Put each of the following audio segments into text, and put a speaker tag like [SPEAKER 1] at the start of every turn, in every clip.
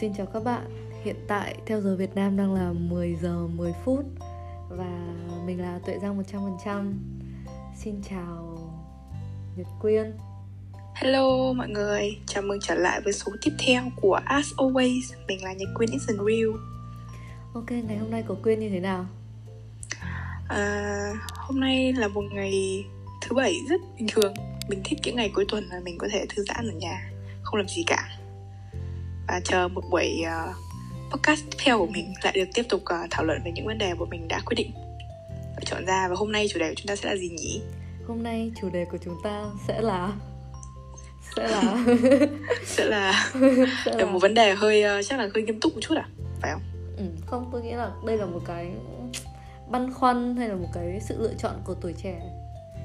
[SPEAKER 1] xin chào các bạn. Hiện tại theo giờ Việt Nam đang là 10 giờ 10 phút Và mình là Tuệ Giang 100% Xin chào Nhật Quyên.
[SPEAKER 2] Hello mọi người, chào mừng trở lại với số tiếp theo của As Always. Mình là Nhật Quyên Isn't Real.
[SPEAKER 1] Ok, ngày hôm nay của Quyên như thế nào?
[SPEAKER 2] à, Hôm nay là một ngày thứ bảy rất bình thường. Mình thích những ngày cuối tuần là mình có thể thư giãn ở nhà Không làm gì cả Và chờ một buổi uh, podcast tiếp theo của mình lại được tiếp tục uh, thảo luận về những vấn đề mà mình đã quyết định và chọn ra. Và hôm nay chủ đề của chúng ta sẽ là gì nhỉ?
[SPEAKER 1] Hôm nay chủ đề của chúng ta sẽ là sẽ là
[SPEAKER 2] sẽ là
[SPEAKER 1] sẽ
[SPEAKER 2] là một vấn đề hơi uh, chắc là hơi nghiêm túc một chút à? Phải không?
[SPEAKER 1] Ừ, không tôi nghĩ là đây là một cái băn khoăn hay là một cái sự lựa chọn của tuổi trẻ.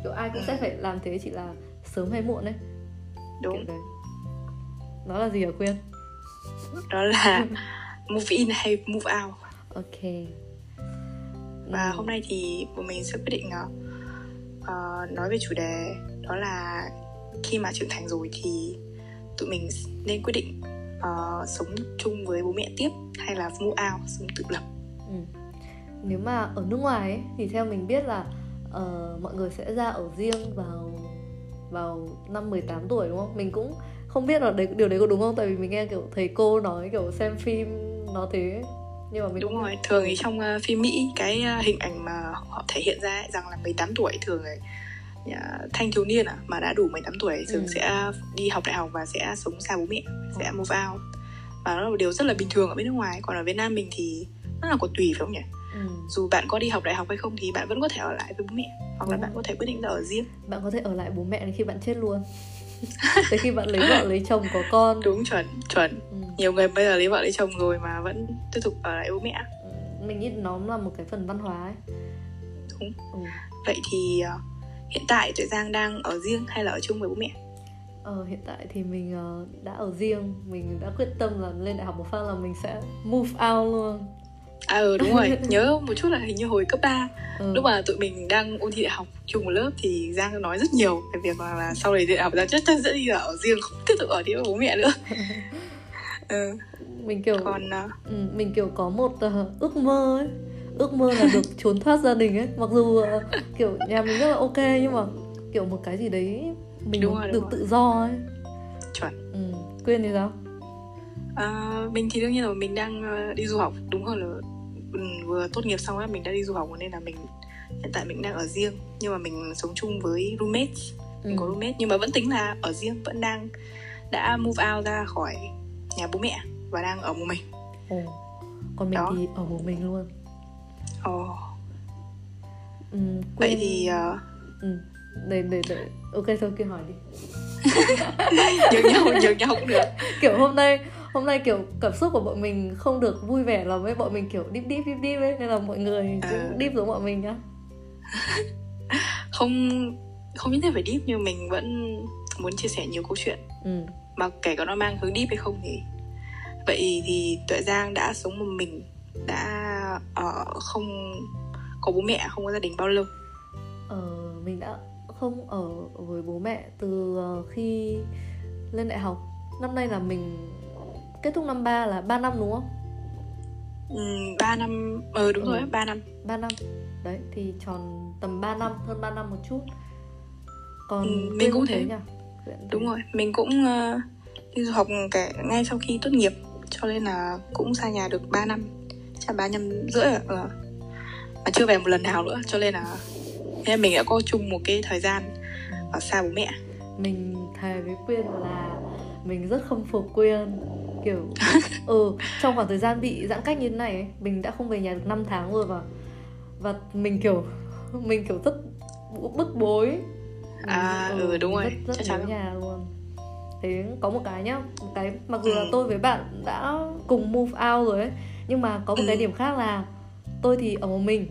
[SPEAKER 1] Kiểu ai cũng sẽ phải làm thế chỉ là sớm hay muộn đấy
[SPEAKER 2] đúng.
[SPEAKER 1] Kiểu đấy. Nó là gì hả quyên
[SPEAKER 2] đó là move in hay move out
[SPEAKER 1] ok
[SPEAKER 2] và
[SPEAKER 1] Ừ.
[SPEAKER 2] hôm nay thì bọn mình sẽ quyết định uh, uh, nói về chủ đề đó là khi mà trưởng thành rồi thì tụi mình nên quyết định uh, sống chung với bố mẹ tiếp hay là move out sống tự lập
[SPEAKER 1] Ừ. Nếu mà ở nước ngoài ấy, thì theo mình biết là ờ, mọi người sẽ ra ở riêng vào vào năm 18 tuổi đúng không? Mình cũng không biết là đấy điều đấy có đúng không? Tại vì mình nghe kiểu thầy cô nói kiểu xem phim nó thế nhưng mà mình
[SPEAKER 2] đúng rồi thường thì trong uh, phim Mỹ cái uh, hình ảnh mà họ thể hiện ra ấy, rằng là 18 tuổi thường nhà thanh thiếu niên à, mà đã đủ 18 tuổi thường
[SPEAKER 1] Ừ.
[SPEAKER 2] sẽ đi học đại học và sẽ sống xa bố mẹ sẽ move out. Và nó là một điều rất là bình thường ở bên nước ngoài còn ở Việt Nam mình thì nó là có tùy phải không nhỉ?
[SPEAKER 1] Ừ.
[SPEAKER 2] dù bạn có đi học đại học hay không thì bạn vẫn có thể ở lại với bố mẹ hoặc là
[SPEAKER 1] Đúng
[SPEAKER 2] bạn có thể quyết định là ở riêng.
[SPEAKER 1] Bạn có thể ở lại bố mẹ đến khi bạn chết luôn. Tới khi bạn lấy vợ lấy chồng có con.
[SPEAKER 2] đúng chuẩn chuẩn
[SPEAKER 1] Ừ.
[SPEAKER 2] nhiều người bây giờ lấy vợ lấy chồng rồi mà vẫn tiếp tục ở lại bố mẹ
[SPEAKER 1] Ừ. Mình nghĩ nó là một cái phần văn hóa ấy.
[SPEAKER 2] Đúng.
[SPEAKER 1] Ừ.
[SPEAKER 2] vậy thì uh, hiện tại tuệ giang đang ở riêng hay là ở chung với bố mẹ
[SPEAKER 1] Ờ, hiện tại thì mình ờ, đã ở riêng Mình đã quyết tâm là lên đại học một phát là mình sẽ move out luôn
[SPEAKER 2] à ừ đúng rồi. Nhớ một chút là hình như hồi cấp 3
[SPEAKER 1] ừ.
[SPEAKER 2] lúc mà tụi mình đang ôn thi đại học chung một lớp thì giang nói rất nhiều về việc là, là sau này đại học giang chắc chắn sẽ đi ở riêng không tiếp tục ở đi với bố mẹ nữa. Ừ,
[SPEAKER 1] Mình kiểu
[SPEAKER 2] còn uh,
[SPEAKER 1] ừ, mình kiểu có một ờ, ước mơ ấy. Ước mơ là được trốn thoát gia đình ấy. Mặc dù ờ, kiểu nhà mình rất là ok Nhưng mà kiểu một cái gì đấy Mình
[SPEAKER 2] Đúng rồi,
[SPEAKER 1] được
[SPEAKER 2] đúng
[SPEAKER 1] tự do ấy.
[SPEAKER 2] Chuẩn.
[SPEAKER 1] Ừ. Quyên thì sao?
[SPEAKER 2] À, mình thì đương nhiên là mình đang ờ, đi du học đúng hơn là vừa tốt nghiệp xong á mình đã đi du học nên là mình hiện tại mình đang ở riêng. Nhưng mà mình sống chung với roommates. Mình có
[SPEAKER 1] Ừ.
[SPEAKER 2] roommate nhưng mà vẫn tính là ở riêng vẫn đang đã move out ra khỏi nhà bố mẹ và đang ở một mình.
[SPEAKER 1] Ồ. Còn mình
[SPEAKER 2] Đó.
[SPEAKER 1] thì ở một mình luôn.
[SPEAKER 2] Ồ,
[SPEAKER 1] ừ,
[SPEAKER 2] vậy
[SPEAKER 1] Quyên-
[SPEAKER 2] thì ờ,
[SPEAKER 1] ừ. để, để, để. Ok thôi kia hỏi đi.
[SPEAKER 2] Nhường nhau nhường nhau cũng được.
[SPEAKER 1] Kiểu hôm nay hôm nay kiểu cảm xúc của bọn mình không được vui vẻ lắm ấy. Bọn mình kiểu deep deep deep deep ấy. Nên là mọi người cũng
[SPEAKER 2] À.
[SPEAKER 1] deep giống bọn mình nhá
[SPEAKER 2] không không nhất thiết phải deep nhưng mình vẫn muốn chia sẻ nhiều câu chuyện.
[SPEAKER 1] Ừ.
[SPEAKER 2] Mà kể cả nó mang hướng deep hay không thì vậy thì tuệ giang đã sống một mình đã ở không có bố mẹ không có gia đình bao lâu?
[SPEAKER 1] Ờ, mình đã không ở với bố mẹ từ ờ, khi lên đại học. Năm nay là mình kết thúc năm ba là 3 năm đúng không?
[SPEAKER 2] Ừm, ba năm ờ đúng
[SPEAKER 1] Ừ.
[SPEAKER 2] rồi ba năm.
[SPEAKER 1] 3 năm. Đấy thì tròn tầm 3 năm hơn 3 năm một chút. Còn
[SPEAKER 2] Ừ, mình cũng thế.
[SPEAKER 1] nhỉ
[SPEAKER 2] đúng rồi mình cũng ờ, đi du học kể ngay sau khi tốt nghiệp cho nên là cũng xa nhà được 3 năm. Chắc ba năm rưỡi rồi ờ. mà chưa về một lần nào nữa cho nên là nên mình đã có chung một cái thời gian ở xa bố mẹ.
[SPEAKER 1] Mình thề với quyên là mình rất khâm phục quyên kiểu ừ trong khoảng thời gian bị giãn cách như thế này ấy, mình đã không về nhà được 5 tháng rồi và và mình kiểu mình kiểu rất bức bối
[SPEAKER 2] À, ừ, đúng rồi,
[SPEAKER 1] rất, rất
[SPEAKER 2] chắc chắn.
[SPEAKER 1] nhà luôn thế có một cái nhá một cái mặc dù là
[SPEAKER 2] Ừ.
[SPEAKER 1] tôi với bạn đã cùng move out rồi ấy nhưng mà có một cái
[SPEAKER 2] Ừ.
[SPEAKER 1] điểm khác là tôi thì ở một mình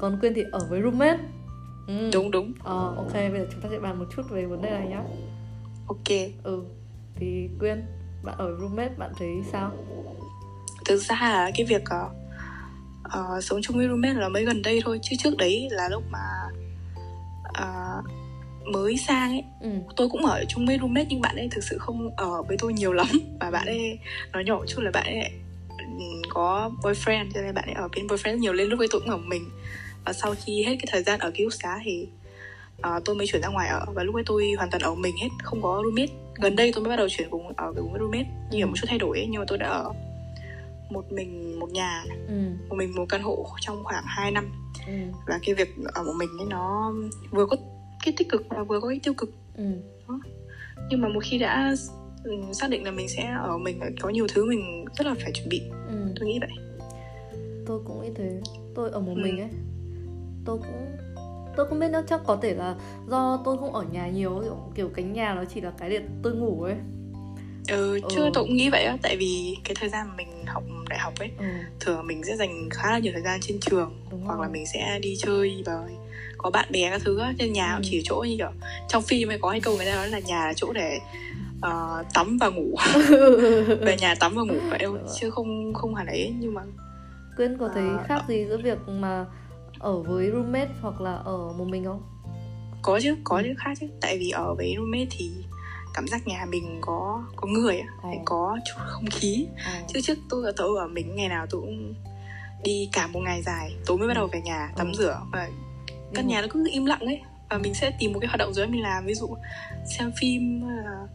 [SPEAKER 1] còn quyên thì ở với roommate ừ.
[SPEAKER 2] đúng đúng
[SPEAKER 1] Ờ, ok, bây giờ chúng ta sẽ bàn một chút về vấn đề này nhá
[SPEAKER 2] ok
[SPEAKER 1] Ừ, thì Quyên, bạn ở roommate, bạn thấy sao?
[SPEAKER 2] thực ra là cái việc ờ, sống chung với roommate là mới gần đây thôi chứ trước đấy là lúc mà ờ, mới sang ấy
[SPEAKER 1] ừ.
[SPEAKER 2] tôi cũng ở chung với roommate nhưng bạn ấy thực sự không ở với tôi nhiều lắm và bạn ấy nói nhỏ chút là bạn ấy ừm, có boyfriend cho nên bạn ấy ở bên boyfriend nhiều lên lúc ấy tôi cũng ở một mình và sau khi hết cái thời gian ở ký túc xá thì ờ, tôi mới chuyển ra ngoài ở và lúc ấy tôi hoàn toàn ở mình hết không có roommate gần đây tôi mới bắt đầu chuyển cùng ở cùng với roommate nhiều một chút thay đổi ấy, nhưng mà tôi đã ở một mình một nhà
[SPEAKER 1] ừ.
[SPEAKER 2] một mình một căn hộ trong khoảng 2 năm
[SPEAKER 1] ừ.
[SPEAKER 2] và cái việc ở một mình ấy nó vừa có cái tích cực và vừa có cái tiêu cực
[SPEAKER 1] ừ.
[SPEAKER 2] nhưng mà một khi đã ừ, xác định là mình sẽ ở mình có nhiều thứ mình rất là phải chuẩn bị
[SPEAKER 1] ừ.
[SPEAKER 2] tôi nghĩ vậy
[SPEAKER 1] tôi cũng nghĩ thế tôi ở một
[SPEAKER 2] Ừ.
[SPEAKER 1] mình ấy tôi cũng tôi không biết nữa chắc có thể là do tôi không ở nhà nhiều kiểu, kiểu cái nhà nó chỉ là cái để tôi ngủ ấy
[SPEAKER 2] ừ,
[SPEAKER 1] Ừ.
[SPEAKER 2] chưa tôi cũng nghĩ vậy á tại vì cái thời gian mà mình học đại học ấy
[SPEAKER 1] ừ.
[SPEAKER 2] thường mình sẽ dành khá là nhiều thời gian trên trường
[SPEAKER 1] Đúng
[SPEAKER 2] hoặc
[SPEAKER 1] rồi.
[SPEAKER 2] là mình sẽ đi chơi và có bạn bè các thứ á trên nhà
[SPEAKER 1] Ừ.
[SPEAKER 2] chỉ chỗ như kiểu trong phim ấy có cái câu người ta nói là nhà là chỗ để ờ, tắm và ngủ về nhà tắm và ngủ vậy
[SPEAKER 1] rồi.
[SPEAKER 2] chứ không không hẳn ấy nhưng mà
[SPEAKER 1] Quyên có thấy
[SPEAKER 2] Ờ,
[SPEAKER 1] khác gì giữa việc mà ở với roommate hoặc là ở một mình không?
[SPEAKER 2] có chứ có
[SPEAKER 1] Ừ.
[SPEAKER 2] chứ khác chứ. Tại vì ở với roommate thì cảm giác nhà mình có có người phải có chút không khí.
[SPEAKER 1] Ờ.
[SPEAKER 2] chứ trước tôi tôi ở mình ngày nào tôi cũng đi cả một ngày dài. Tối mới bắt đầu về nhà tắm
[SPEAKER 1] Ừ.
[SPEAKER 2] rửa và căn
[SPEAKER 1] Nhưng
[SPEAKER 2] nhà nó cứ im lặng ấy. Và mình sẽ tìm một cái hoạt động đó mình làm. Ví dụ xem phim là,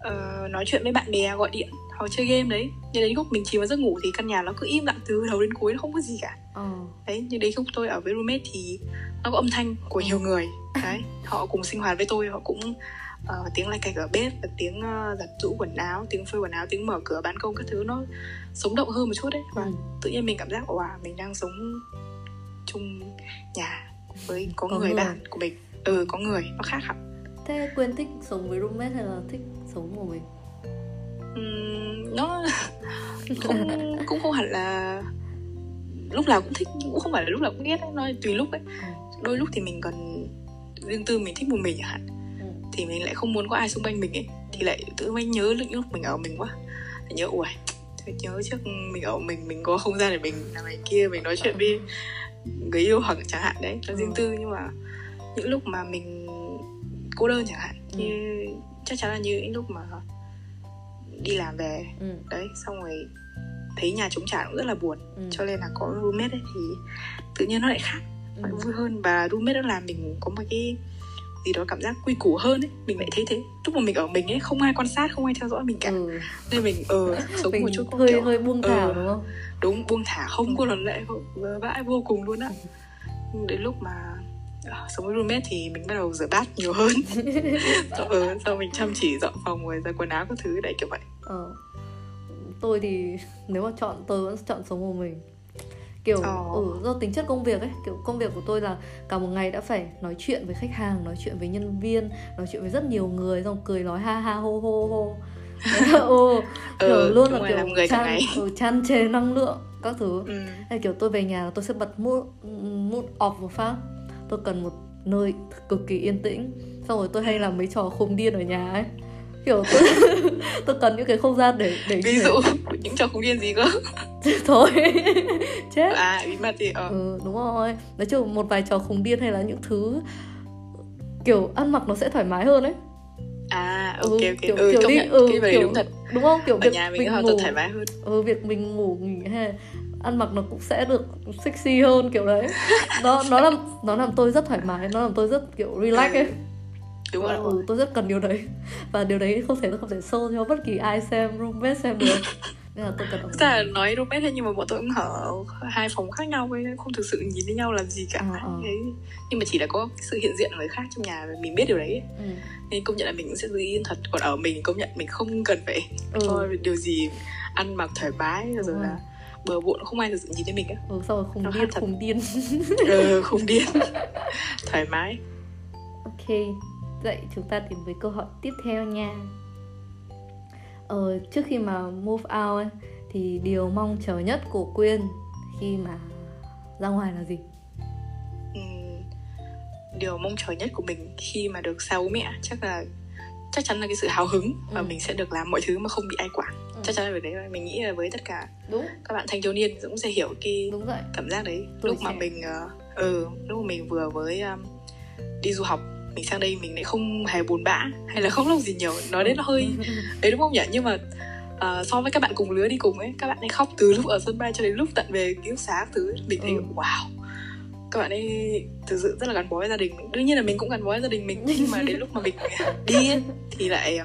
[SPEAKER 2] ờ, nói chuyện với bạn bè gọi điện hoặc chơi game đấy. Nhưng đến lúc mình chìm vào giấc ngủ thì căn nhà nó cứ im lặng từ đầu đến cuối nó không có gì cả
[SPEAKER 1] Ờ.
[SPEAKER 2] đấy nhưng đến lúc tôi ở với roommate thì nó có âm thanh của nhiều người đấy họ cùng sinh hoạt với tôi họ cũng ờ, tiếng lạch cạch ở bếp và tiếng ờ, giặt giũ quần áo tiếng phơi quần áo tiếng mở cửa ban công các thứ nó sống động hơn một chút đấy và
[SPEAKER 1] Ừ.
[SPEAKER 2] tự nhiên mình cảm giác wow mình đang sống chung nhà với có,
[SPEAKER 1] Có
[SPEAKER 2] người,
[SPEAKER 1] người.
[SPEAKER 2] bạn của mình ừ có người nó khác hẳn
[SPEAKER 1] Thế Quyên thích sống với roommate hay là thích sống một mình?
[SPEAKER 2] Ừm, nó không cũng không hẳn là lúc nào cũng thích cũng không phải là lúc nào cũng ghét ấy. nó tùy lúc ấy
[SPEAKER 1] Ừ.
[SPEAKER 2] đôi lúc thì mình cần riêng tư mình thích một mình chẳng hạn
[SPEAKER 1] Ừ.
[SPEAKER 2] thì mình lại không muốn có ai xung quanh mình ấy thì lại tự mình nhớ những lúc mình ở mình quá Lại nhớ ui nhớ trước mình ở mình mình có không gian để mình làm này kia mình nói chuyện với người yêu hoặc chẳng hạn đấy nó riêng
[SPEAKER 1] Ừ.
[SPEAKER 2] tư nhưng mà những lúc mà mình cô đơn chẳng hạn
[SPEAKER 1] Ừ.
[SPEAKER 2] như chắc chắn là như những lúc mà đi làm về
[SPEAKER 1] Ừ.
[SPEAKER 2] đấy xong rồi thấy nhà trống trải cũng rất là buồn
[SPEAKER 1] Ừ.
[SPEAKER 2] cho nên là có roommate ấy thì tự nhiên nó lại khác
[SPEAKER 1] Ừ.
[SPEAKER 2] nó vui hơn và roommate đó làm mình có một cái gì đó cảm giác quy củ hơn ấy mình lại thấy thế lúc mà mình ở mình ấy không ai quan sát không ai theo dõi mình cả
[SPEAKER 1] Ừ.
[SPEAKER 2] nên mình ờ sống
[SPEAKER 1] Mình
[SPEAKER 2] một chút
[SPEAKER 1] hơi
[SPEAKER 2] kiểu
[SPEAKER 1] hơi buông thả
[SPEAKER 2] Ừ.
[SPEAKER 1] đúng không?
[SPEAKER 2] đúng buông thả không có lần lệ vơ vãi vô cùng luôn á Nhưng đến lúc mà ờ, sống với roommate thì mình bắt đầu rửa bát nhiều hơn sau, ờ, sau mình chăm chỉ dọn phòng rồi ra quần áo các thứ đấy kiểu vậy
[SPEAKER 1] Ờ. Tôi thì nếu mà chọn tôi vẫn chọn sống một mình. Kiểu
[SPEAKER 2] Ờ.
[SPEAKER 1] ừ, do tính chất công việc ấy kiểu công việc của tôi là cả một ngày đã phải nói chuyện với khách hàng nói chuyện với nhân viên nói chuyện với rất nhiều người xong cười nói ha ha hô hô hô. Ừ, kiểu luôn là kiểu
[SPEAKER 2] người
[SPEAKER 1] chan, ừ, chan chê năng lượng các thứ.
[SPEAKER 2] Ừ.
[SPEAKER 1] hay kiểu tôi về nhà là tôi sẽ bật mood mood off một phát. Tôi cần một nơi cực kỳ yên tĩnh. Xong rồi tôi hay làm mấy trò khùng điên ở nhà ấy kiểu tôi tôi cần những cái không gian để để
[SPEAKER 2] ví dụ những trò khủng điên gì cơ.
[SPEAKER 1] Thôi. Chết.
[SPEAKER 2] À bí mật thì ờ.
[SPEAKER 1] Ừ, đúng rồi. Nói chung một vài trò khùng điên hay là những thứ kiểu ăn mặc nó sẽ thoải mái hơn ấy.
[SPEAKER 2] À
[SPEAKER 1] Ừ,
[SPEAKER 2] ok ok.
[SPEAKER 1] kiểu-
[SPEAKER 2] ừ,
[SPEAKER 1] kiểu đi-
[SPEAKER 2] nhận.
[SPEAKER 1] ừ,
[SPEAKER 2] cái
[SPEAKER 1] kiểu-
[SPEAKER 2] đúng thật.
[SPEAKER 1] đúng không? Kiểu
[SPEAKER 2] ở
[SPEAKER 1] việc
[SPEAKER 2] nhà mình
[SPEAKER 1] mình ngủ
[SPEAKER 2] thoải mái hơn.
[SPEAKER 1] Ừ, việc mình ngủ nghỉ hay ăn mặc nó cũng sẽ được sexy hơn kiểu đấy. Nó nó làm nó làm tôi rất thoải mái nó làm tôi rất kiểu relax ấy
[SPEAKER 2] đúng rồi,
[SPEAKER 1] ừ, tôi rất cần điều đấy. Và điều đấy không thể không thể show cho bất kỳ ai xem roommate xem được. Nên là tôi cần
[SPEAKER 2] Tức là nói roommate thôi nhưng mà bọn tôi cũng ở hai phòng khác nhau ấy không thực sự nhìn thấy nhau làm gì cả.
[SPEAKER 1] Ờ.
[SPEAKER 2] Thế, nhưng mà chỉ là có sự hiện diện của người khác trong nhà và mình biết điều đấy. Ấy.
[SPEAKER 1] ừ.
[SPEAKER 2] nên công nhận là mình cũng sẽ giữ yên thật. Còn ở mình công nhận mình không cần phải
[SPEAKER 1] Ừ.
[SPEAKER 2] điều gì ăn mặc thoải mái rồi
[SPEAKER 1] Đúng
[SPEAKER 2] là bừa bộn không ai thực sự nhìn thấy mình á.
[SPEAKER 1] Ừ xong rồi khùng
[SPEAKER 2] Nó
[SPEAKER 1] điên khùng điên.
[SPEAKER 2] Ừ, không điên. Thoải mái.
[SPEAKER 1] Ok, vậy chúng ta đến với câu hỏi tiếp theo nha. Ờ, trước khi mà move out ấy, thì điều mong chờ nhất của Quyên khi mà ra ngoài là gì?
[SPEAKER 2] Ừm, điều mong chờ nhất của mình khi mà được xa bố mẹ chắc là chắc chắn là cái sự hào hứng và
[SPEAKER 1] Ừ.
[SPEAKER 2] mình sẽ được làm mọi thứ mà không bị ai quản
[SPEAKER 1] Ừ.
[SPEAKER 2] chắc chắn là việc đấy mình nghĩ là với tất cả
[SPEAKER 1] Đúng,
[SPEAKER 2] các bạn thanh thiếu niên cũng sẽ hiểu cái cảm giác đấy
[SPEAKER 1] Tuổi
[SPEAKER 2] lúc mà
[SPEAKER 1] trẻ.
[SPEAKER 2] mình ờ, ừ lúc mà mình vừa với um, đi du học mình sang đây mình lại không hề buồn bã hay là không làm gì nhiều nói đến nó hơi đấy đúng không nhỉ nhưng mà uh, so với các bạn cùng lứa đi cùng ấy các bạn ấy khóc từ lúc ở sân bay cho đến lúc tận về ký túc xá thứ mình thấy ừ. wow các bạn ấy thực sự rất là gắn bó với gia đình mình đương nhiên là mình cũng gắn bó với gia đình mình nhưng mà đến lúc mà mình đi ấy, thì lại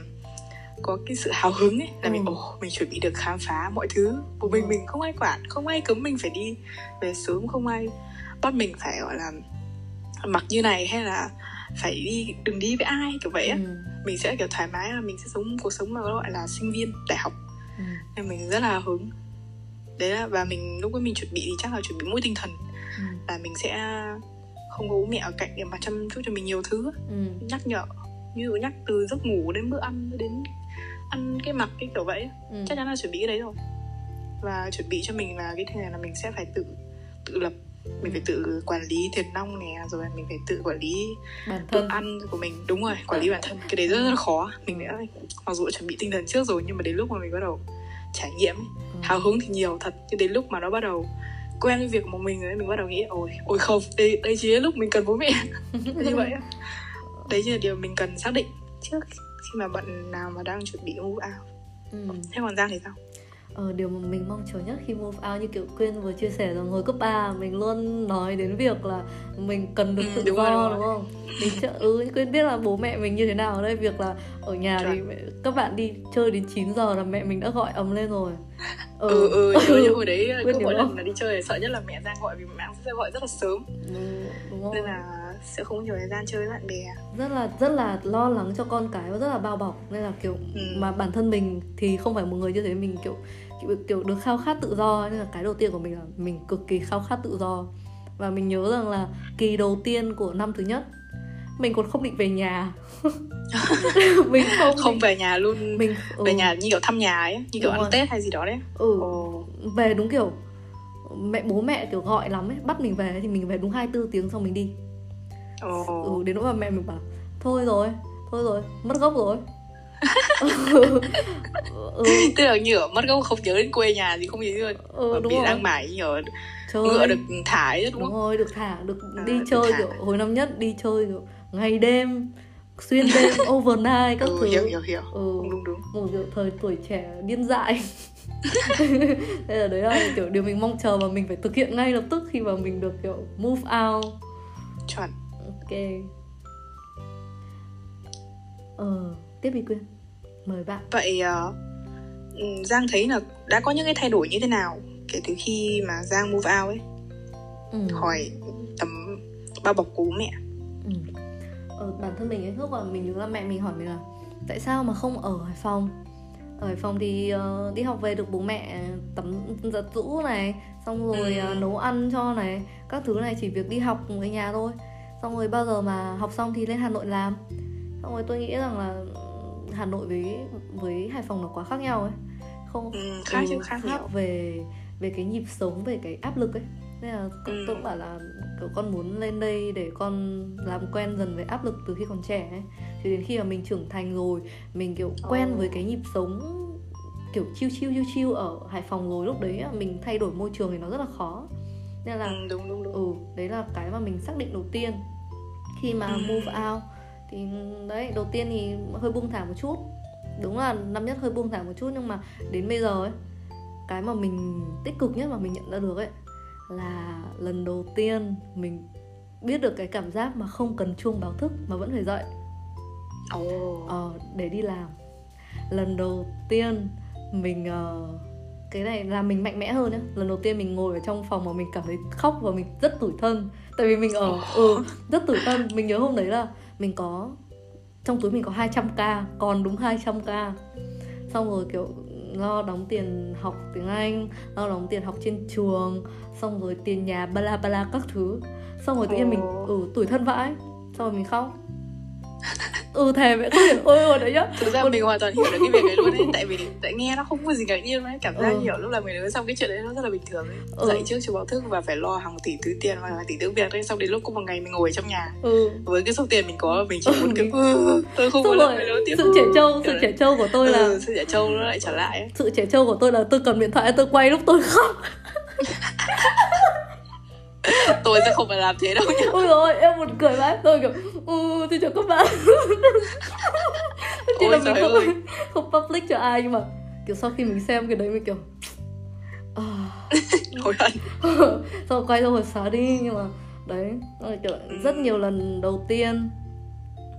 [SPEAKER 2] có cái sự hào hứng ấy là ừ. mình ồ mình chuẩn bị được khám phá mọi thứ của mình ừ. mình không ai quản không ai cấm mình phải đi về sớm không ai bắt mình phải gọi là mặc như này hay là phải đi đừng đi với ai kiểu vậy á ừ. mình sẽ kiểu thoải mái là mình sẽ sống cuộc sống mà gọi là sinh viên đại học ừ. nên mình rất là hứng đấy là và mình lúc ấy mình chuẩn bị thì chắc là chuẩn bị mũi tinh thần ừ. là mình sẽ không có bố mẹ ở cạnh để mà chăm chút cho mình nhiều thứ ừ. nhắc nhở như nhắc từ giấc ngủ đến bữa ăn đến ăn cái mặc cái kiểu vậy ừ. chắc chắn là chuẩn bị cái đấy rồi và chuẩn bị cho mình là cái thế này là mình sẽ phải tự tự lập mình phải tự quản lý tiền nong nè rồi mình phải tự quản lý
[SPEAKER 1] bản thân.
[SPEAKER 2] ăn của mình. Đúng rồi quản lý bản thân. Cái đấy rất, rất là khó. Mình đã mặc dù đã chuẩn bị tinh thần trước rồi nhưng mà đến lúc mà mình bắt đầu trải nghiệm ừ. hào hứng thì nhiều thật. Nhưng đến lúc mà nó bắt đầu quen với việc một mình rồi mình bắt đầu nghĩ ôi ôi không đây đây chỉ là lúc mình cần bố mẹ. Như vậy đấy chỉ là điều mình cần xác định trước khi mà bạn nào mà đang chuẩn bị move out ừ. thế còn giang thì sao
[SPEAKER 1] ờ, điều mà mình mong chờ nhất khi move out như kiểu quyên vừa chia sẻ rằng hồi cấp 3 mình luôn nói đến việc là mình cần được ừ, tự
[SPEAKER 2] đúng
[SPEAKER 1] do
[SPEAKER 2] rồi,
[SPEAKER 1] đúng, đúng không? Mình chợ, ừ quyên biết là bố mẹ mình như thế nào ở đây việc là ở nhà Trời. thì các bạn đi chơi đến 9 giờ là mẹ mình đã gọi ấm lên rồi.
[SPEAKER 2] Ừ ừ, ừ nhớ như hồi đấy cứ mỗi lần là đi chơi sợ nhất là mẹ ra gọi vì mẹ sẽ gọi rất là sớm. Ừ, đúng không? nên là sẽ không có nhiều thời gian chơi với bạn bè.
[SPEAKER 1] Rất là rất là lo lắng cho con cái và rất là bao bọc. Nên là kiểu ừ. mà bản thân mình thì không phải một người như thế mình kiểu kiểu, kiểu được khao khát tự do nên là cái đầu tiên của mình là mình cực kỳ khao khát tự do. Và mình nhớ rằng là kỳ đầu tiên của năm thứ nhất mình còn không định về nhà.
[SPEAKER 2] Mình không không định... về nhà luôn. Mình ừ. về nhà như kiểu thăm nhà ấy như kiểu ăn tết hay gì đó đấy.
[SPEAKER 1] Ừ. Ồ. về đúng kiểu mẹ bố mẹ kiểu gọi lắm ấy bắt mình về thì mình về đúng 24 tiếng xong mình đi.
[SPEAKER 2] Ồ.
[SPEAKER 1] ừ đến nỗi mà mẹ mình bảo thôi rồi thôi rồi mất gốc rồi
[SPEAKER 2] ừ. tức là như ở mất gốc không nhớ đến quê nhà gì không gì luôn ừ, đúng bị rồi. đang mải như ở chơi. ngựa được thả ấy đúng,
[SPEAKER 1] đúng không? rồi được thả được à, đi chơi thả. kiểu hồi năm nhất đi chơi kiểu ngày đêm xuyên đêm overnight các
[SPEAKER 2] ừ,
[SPEAKER 1] thứ.
[SPEAKER 2] hiểu hiểu hiểu.
[SPEAKER 1] Ừ,
[SPEAKER 2] đúng đúng
[SPEAKER 1] một kiểu thời tuổi trẻ điên dại. Đây là đấy là kiểu điều mình mong chờ và mình phải thực hiện ngay lập tức khi mà mình được kiểu move out.
[SPEAKER 2] Chuẩn.
[SPEAKER 1] Ok. Ờ tiếp đi quyên mời bạn
[SPEAKER 2] vậy uh, giang thấy là đã có những cái thay đổi như thế nào kể từ khi mà giang move out ấy ừ. hỏi tầm bao bọc của bố mẹ
[SPEAKER 1] ừ. ờ, bản thân mình ấy lúc mà mình nhớ là mẹ mình hỏi mình là tại sao mà không ở hải phòng ở hải phòng thì uh, đi học về được bố mẹ tắm giặt rũ này xong rồi ừ. uh, nấu ăn cho này các thứ này chỉ việc đi học ở nhà thôi xong rồi bao giờ mà học xong thì lên hà nội làm xong rồi tôi nghĩ rằng là hà nội với với hải phòng nó quá khác nhau ấy không
[SPEAKER 2] ừ, khác ừ, chứ khác, nhiều.
[SPEAKER 1] về về cái nhịp sống về cái áp lực ấy nên là ừ. tôi cũng bảo là kiểu con muốn lên đây để con làm quen dần với áp lực từ khi còn trẻ ấy thì đến khi mà mình trưởng thành rồi mình kiểu quen oh. với cái nhịp sống kiểu chiêu chiêu chiêu chiêu ở Hải Phòng rồi lúc đấy mình thay đổi môi trường thì nó rất là khó nên là
[SPEAKER 2] ừ, đúng đúng đúng
[SPEAKER 1] ừ đấy là cái mà mình xác định đầu tiên khi mà ừ. move out thì đấy đầu tiên thì hơi buông thả một chút. Đúng là năm nhất hơi buông thả một chút nhưng mà đến bây giờ ấy cái mà mình tích cực nhất mà mình nhận ra được ấy là lần đầu tiên mình biết được cái cảm giác mà không cần chuông báo thức mà vẫn phải dậy.
[SPEAKER 2] Oh.
[SPEAKER 1] ờ, để đi làm. Lần đầu tiên mình uh, cái này làm mình mạnh mẽ hơn nhá. Lần đầu tiên mình ngồi ở trong phòng mà mình cảm thấy khóc và mình rất tủi thân. Tại vì mình ở ừ rất tủi thân. Mình nhớ hôm đấy là mình có trong túi mình có 200k còn đúng 200k xong rồi kiểu lo đóng tiền học tiếng Anh lo đóng tiền học trên trường xong rồi tiền nhà bala bala các thứ. Xong rồi tự nhiên mình ừ tuổi thân vãi xong rồi mình khóc ừ thề vậy. Không hiểu ôi ôi đấy nhá.
[SPEAKER 2] Thực ra mình hoàn toàn hiểu được cái việc đấy luôn đấy tại vì tại nghe nó không có gì ngạc nhiên ấy. Cảm giác ừ. hiểu lúc là mình lớn xong cái chuyện đấy nó rất là bình thường ấy. Ừ. dậy trước cho báo thức và phải lo hàng tỷ thứ tiền và hàng tỷ thứ việc đấy xong đến lúc có một ngày mình ngồi trong nhà
[SPEAKER 1] ừ.
[SPEAKER 2] với cái số tiền mình có mình chỉ muốn kiểu ừ, tôi không muốn
[SPEAKER 1] làm lớn tiếp. sự trẻ trâu sự trẻ trâu của tôi là ừ,
[SPEAKER 2] sự trẻ trâu nó lại trở lại ấy.
[SPEAKER 1] sự trẻ trâu của tôi là tôi cầm điện thoại tôi quay lúc tôi khóc
[SPEAKER 2] tôi sẽ không phải làm thế đâu nhá.
[SPEAKER 1] Ôi rồi em buồn cười vãi. Tôi kiểu ừ thì chào các bạn. Chỉ là mình không
[SPEAKER 2] ơi.
[SPEAKER 1] không public cho ai nhưng mà kiểu sau khi mình xem cái đấy mình kiểu à,
[SPEAKER 2] hối hận
[SPEAKER 1] rồi quay ra hồi xóa đi nhưng mà đấy kiểu rất nhiều lần đầu tiên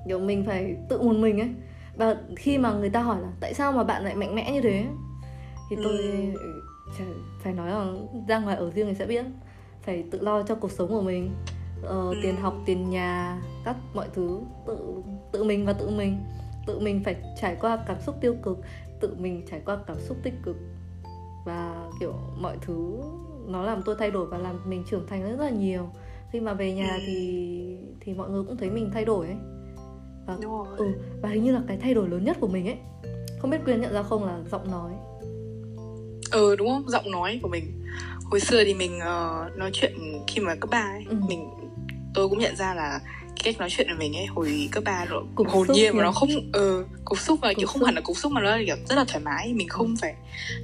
[SPEAKER 1] kiểu mình phải tự một mình ấy. Và khi mà người ta hỏi là tại sao mà bạn lại mạnh mẽ như thế? Thì tôi
[SPEAKER 2] Ừ.
[SPEAKER 1] chả- phải nói là ra ngoài ở riêng thì sẽ biết phải tự lo cho cuộc sống của mình ờ,
[SPEAKER 2] Ừ.
[SPEAKER 1] tiền học tiền nhà các mọi thứ. Tự tự mình và tự mình. Tự mình phải trải qua cảm xúc tiêu cực tự mình trải qua cảm xúc tích cực. Và kiểu mọi thứ nó làm tôi thay đổi và làm mình trưởng thành rất là nhiều. Khi mà về nhà
[SPEAKER 2] Ừ.
[SPEAKER 1] thì thì mọi người cũng thấy mình thay đổi ấy. Và ừ và hình như là cái thay đổi lớn nhất của mình ấy không biết quyên nhận ra không là giọng nói
[SPEAKER 2] ừ đúng không giọng nói của mình hồi xưa thì mình ờ, nói chuyện khi mà cấp ba ấy
[SPEAKER 1] Ừ.
[SPEAKER 2] mình tôi cũng nhận ra là cái cách nói chuyện của mình ấy hồi cấp ba nó
[SPEAKER 1] Cục
[SPEAKER 2] hồn nhiên mà nó không ờ cục xúc và kiểu không
[SPEAKER 1] xúc.
[SPEAKER 2] hẳn là cục xúc mà nó là kiểu rất là thoải mái mình không phải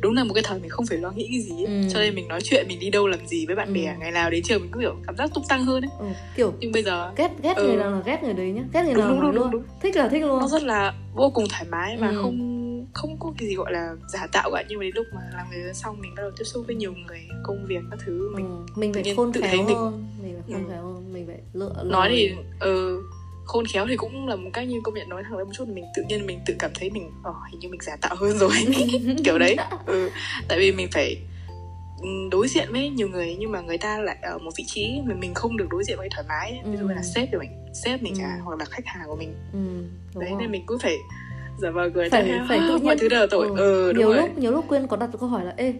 [SPEAKER 2] đúng là một cái thời mình không phải lo nghĩ cái gì ấy.
[SPEAKER 1] Ừ.
[SPEAKER 2] cho nên mình nói chuyện mình đi đâu làm gì với bạn
[SPEAKER 1] Ừ.
[SPEAKER 2] bè ngày nào đến trường mình cứ kiểu cảm giác tung tăng hơn ấy
[SPEAKER 1] ừ, kiểu
[SPEAKER 2] nhưng bây giờ
[SPEAKER 1] ghét ghét
[SPEAKER 2] Ừ.
[SPEAKER 1] người nào là ghét người đấy nhá ghét người
[SPEAKER 2] Đúng,
[SPEAKER 1] nào
[SPEAKER 2] đúng,
[SPEAKER 1] nói
[SPEAKER 2] đúng,
[SPEAKER 1] luôn
[SPEAKER 2] đúng,
[SPEAKER 1] thích là thích luôn
[SPEAKER 2] nó rất là vô cùng thoải mái và
[SPEAKER 1] Ừ.
[SPEAKER 2] không không có cái gì gọi là giả tạo cả nhưng mà đến lúc mà làm người xong mình bắt đầu tiếp xúc với nhiều người công việc các thứ mình
[SPEAKER 1] ừ. mình
[SPEAKER 2] tự
[SPEAKER 1] phải
[SPEAKER 2] nhiên
[SPEAKER 1] khôn khéo
[SPEAKER 2] mình-
[SPEAKER 1] hơn mình phải khôn
[SPEAKER 2] Ừ.
[SPEAKER 1] khéo hơn mình phải lựa
[SPEAKER 2] nói
[SPEAKER 1] lời.
[SPEAKER 2] thì ừ, khôn khéo thì cũng là một cách như công nhận nói thẳng ra một chút mình tự nhiên mình tự cảm thấy mình ờ, hình như mình giả tạo hơn rồi kiểu đấy ừ, tại vì mình phải ừ, đối diện với nhiều người nhưng mà người ta lại ở một vị trí mà mình không được đối diện với thoải mái ví dụ
[SPEAKER 1] Ừ.
[SPEAKER 2] là sếp của mình sếp mình
[SPEAKER 1] Ừ.
[SPEAKER 2] chẳng hoặc là khách hàng của mình
[SPEAKER 1] ừ,
[SPEAKER 2] đấy
[SPEAKER 1] rồi.
[SPEAKER 2] nên mình cứ phải giả vờ cười
[SPEAKER 1] phải
[SPEAKER 2] theo
[SPEAKER 1] phải tự
[SPEAKER 2] mọi
[SPEAKER 1] nhiên
[SPEAKER 2] thứ đều tội. Ừ, đúng
[SPEAKER 1] nhiều
[SPEAKER 2] rồi.
[SPEAKER 1] lúc nhiều lúc quyên có đặt câu hỏi là ê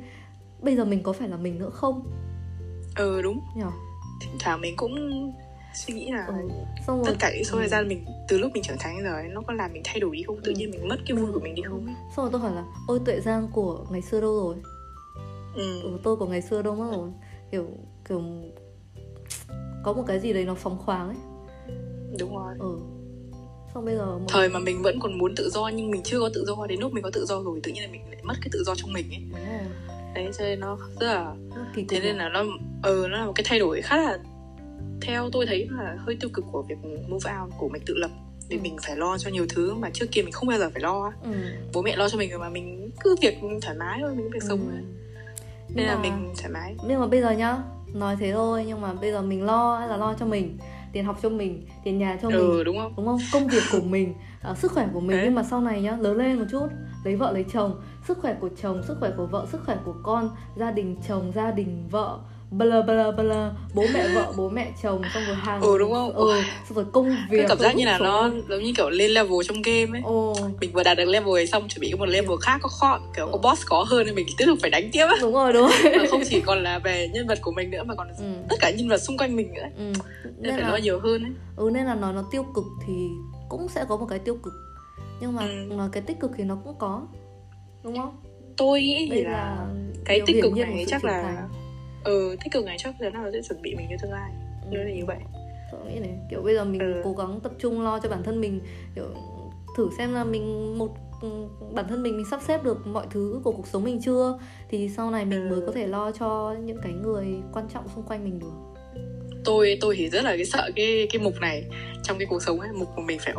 [SPEAKER 1] bây giờ mình có phải là mình nữa không?
[SPEAKER 2] Ừ đúng.
[SPEAKER 1] Nhỉ
[SPEAKER 2] thỉnh thoảng mình cũng suy nghĩ là
[SPEAKER 1] ừ. xong rồi
[SPEAKER 2] tất cả những số
[SPEAKER 1] ừ.
[SPEAKER 2] thời gian mình từ lúc mình trưởng thành đến giờ ấy, nó có làm mình thay đổi đi không? Tự
[SPEAKER 1] Ừ.
[SPEAKER 2] nhiên mình mất cái vui của mình đi không ấy?
[SPEAKER 1] Xong rồi tôi hỏi là ôi tuệ giang của ngày xưa đâu rồi?
[SPEAKER 2] Ừ.
[SPEAKER 1] ừ, tôi của ngày xưa đâu mất rồi. Kiểu kiểu có một cái gì đấy nó phóng khoáng ấy.
[SPEAKER 2] Đúng rồi.
[SPEAKER 1] Ừ xong bây giờ mọi-
[SPEAKER 2] thời mà mình vẫn còn muốn tự do nhưng mình chưa có tự do đến lúc mình có tự do rồi tự nhiên là mình lại mất cái tự do trong mình ấy.
[SPEAKER 1] Rồi.
[SPEAKER 2] Đấy cho nên nó rất là
[SPEAKER 1] kỳ
[SPEAKER 2] thế nên là nó ờ nó là một cái thay đổi khá là theo tôi thấy là hơi tiêu cực của việc move out của mình tự lập. Vì
[SPEAKER 1] Ừ.
[SPEAKER 2] mình phải lo cho nhiều thứ mà trước kia mình không bao giờ phải lo
[SPEAKER 1] ừ.
[SPEAKER 2] bố mẹ lo cho mình rồi mà mình cứ việc thoải mái thôi mình cứ việc sống
[SPEAKER 1] ừ.
[SPEAKER 2] thôi
[SPEAKER 1] nhưng
[SPEAKER 2] nên là
[SPEAKER 1] mà,
[SPEAKER 2] mình thoải mái.
[SPEAKER 1] nhưng mà bây giờ nhá nói thế thôi nhưng mà bây giờ mình lo là lo cho mình tiền học cho mình tiền nhà cho mình
[SPEAKER 2] ừ đúng không?
[SPEAKER 1] đúng không? Công việc của mình à, sức khỏe của mình.
[SPEAKER 2] Đấy.
[SPEAKER 1] nhưng mà sau này nhá lớn lên một chút lấy vợ lấy chồng sức khỏe của chồng sức khỏe của vợ sức khỏe của con gia đình chồng gia đình vợ bla bla bla bố mẹ vợ bố mẹ chồng xong rồi hàng
[SPEAKER 2] Ừ, đúng không?
[SPEAKER 1] ừ xong rồi công việc
[SPEAKER 2] cái cảm giác như là nó giống như kiểu lên level trong game ấy.
[SPEAKER 1] Ồ.
[SPEAKER 2] Mình vừa đạt được level ấy xong chuẩn bị một level khác có khó kiểu có boss có hơn nên mình tiếp tục phải đánh tiếp
[SPEAKER 1] đúng rồi đúng rồi.
[SPEAKER 2] Không chỉ còn là về nhân vật của mình nữa mà còn
[SPEAKER 1] ừ.
[SPEAKER 2] tất cả nhân vật xung quanh mình nữa.
[SPEAKER 1] Ừ.
[SPEAKER 2] nên
[SPEAKER 1] Nên
[SPEAKER 2] phải
[SPEAKER 1] là,
[SPEAKER 2] lo nhiều hơn ấy.
[SPEAKER 1] Ừ, nên là nói nó tiêu cực thì cũng sẽ có một cái tiêu cực. Nhưng mà
[SPEAKER 2] Ừ.
[SPEAKER 1] cái tích cực thì nó cũng có. Đúng không?
[SPEAKER 2] Tôi nghĩ thì là,
[SPEAKER 1] là
[SPEAKER 2] cái tích cực này chắc là
[SPEAKER 1] thành.
[SPEAKER 2] Ừ tích cực này chắc là nó sẽ chuẩn bị mình cho tương lai.
[SPEAKER 1] Ừ.
[SPEAKER 2] nếu là như vậy.
[SPEAKER 1] Nghĩ này kiểu bây giờ mình
[SPEAKER 2] Ừ.
[SPEAKER 1] cố gắng tập trung lo cho bản thân mình kiểu thử xem là mình một ừ, bản thân mình mình sắp xếp được mọi thứ của cuộc sống mình chưa? Thì sau này mình
[SPEAKER 2] Ừ.
[SPEAKER 1] mới có thể lo cho những cái người quan trọng xung quanh mình được.
[SPEAKER 2] Tôi tôi thì rất là cái sợ cái cái mục này. Trong cái cuộc sống ấy mục của mình phải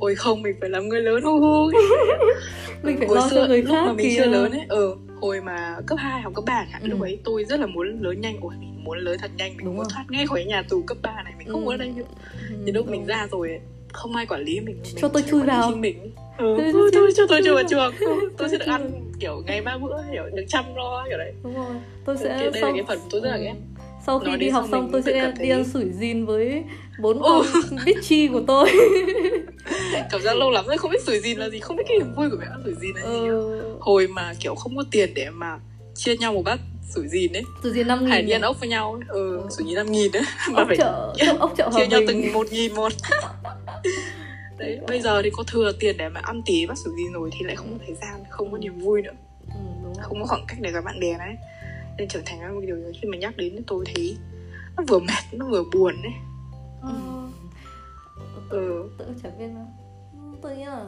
[SPEAKER 2] ôi, không mình phải làm người lớn hu hu.
[SPEAKER 1] Mình phải
[SPEAKER 2] hồi
[SPEAKER 1] lo
[SPEAKER 2] xưa,
[SPEAKER 1] cho người
[SPEAKER 2] lúc
[SPEAKER 1] khác
[SPEAKER 2] mà mình chưa lớn ấy ừ hồi mà cấp 2 học cấp 3 chẳng
[SPEAKER 1] Ừ.
[SPEAKER 2] lúc ấy tôi rất là muốn lớn nhanh ôi mình muốn lớn thật nhanh mình
[SPEAKER 1] Đúng
[SPEAKER 2] muốn
[SPEAKER 1] rồi.
[SPEAKER 2] thoát ngay khỏi nhà tù cấp 3 này mình không
[SPEAKER 1] Ừ.
[SPEAKER 2] muốn ở đây nữa
[SPEAKER 1] Ừ,
[SPEAKER 2] thì lúc mình ra rồi không ai quản lý mình
[SPEAKER 1] Cho tôi
[SPEAKER 2] phải
[SPEAKER 1] chui
[SPEAKER 2] quản lý
[SPEAKER 1] vào.
[SPEAKER 2] mình ừ,
[SPEAKER 1] Cho-
[SPEAKER 2] tôi,
[SPEAKER 1] cho-
[SPEAKER 2] tôi, cho tôi
[SPEAKER 1] cho
[SPEAKER 2] chui vào
[SPEAKER 1] chui
[SPEAKER 2] trường tôi
[SPEAKER 1] Tôi
[SPEAKER 2] sẽ được
[SPEAKER 1] chui
[SPEAKER 2] ăn kiểu ngày ba bữa kiểu được chăm lo kiểu đấy
[SPEAKER 1] đúng rồi tôi sẽ
[SPEAKER 2] Cái- đây là cái phần tôi rất là
[SPEAKER 1] ừ.
[SPEAKER 2] ghét.
[SPEAKER 1] Sau khi
[SPEAKER 2] Nói
[SPEAKER 1] đi học
[SPEAKER 2] xong
[SPEAKER 1] tôi sẽ đi ăn sủi gin với bốn con bitchy của tôi.
[SPEAKER 2] Cảm giác lâu lắm rồi không biết sủi gìn là gì không biết cái niềm vui của việc ăn sủi gìn là gì
[SPEAKER 1] ừ.
[SPEAKER 2] hồi mà kiểu không có tiền để mà chia nhau một bát sủi gìn ấy
[SPEAKER 1] sủi gin năm nghìn
[SPEAKER 2] hải đi ăn ốc với nhau ấy. ừ,
[SPEAKER 1] Ừ.
[SPEAKER 2] sủi gìn năm nghìn đấy. Mà
[SPEAKER 1] ốc
[SPEAKER 2] phải
[SPEAKER 1] chợ ốc, chợ
[SPEAKER 2] chia nhau từng một nghìn một. Đấy bây giờ thì có thừa tiền để mà ăn tí bát sủi gìn rồi thì lại không có thời gian không có niềm vui nữa.
[SPEAKER 1] Ừ,
[SPEAKER 2] không có khoảng cách để gặp bạn bè đấy nên trưởng thành một điều khi mà nhắc đến tôi thấy nó vừa mệt nó vừa buồn ấy.
[SPEAKER 1] Ờ,
[SPEAKER 2] ừ.
[SPEAKER 1] Tự biết nữa tôi nghĩ là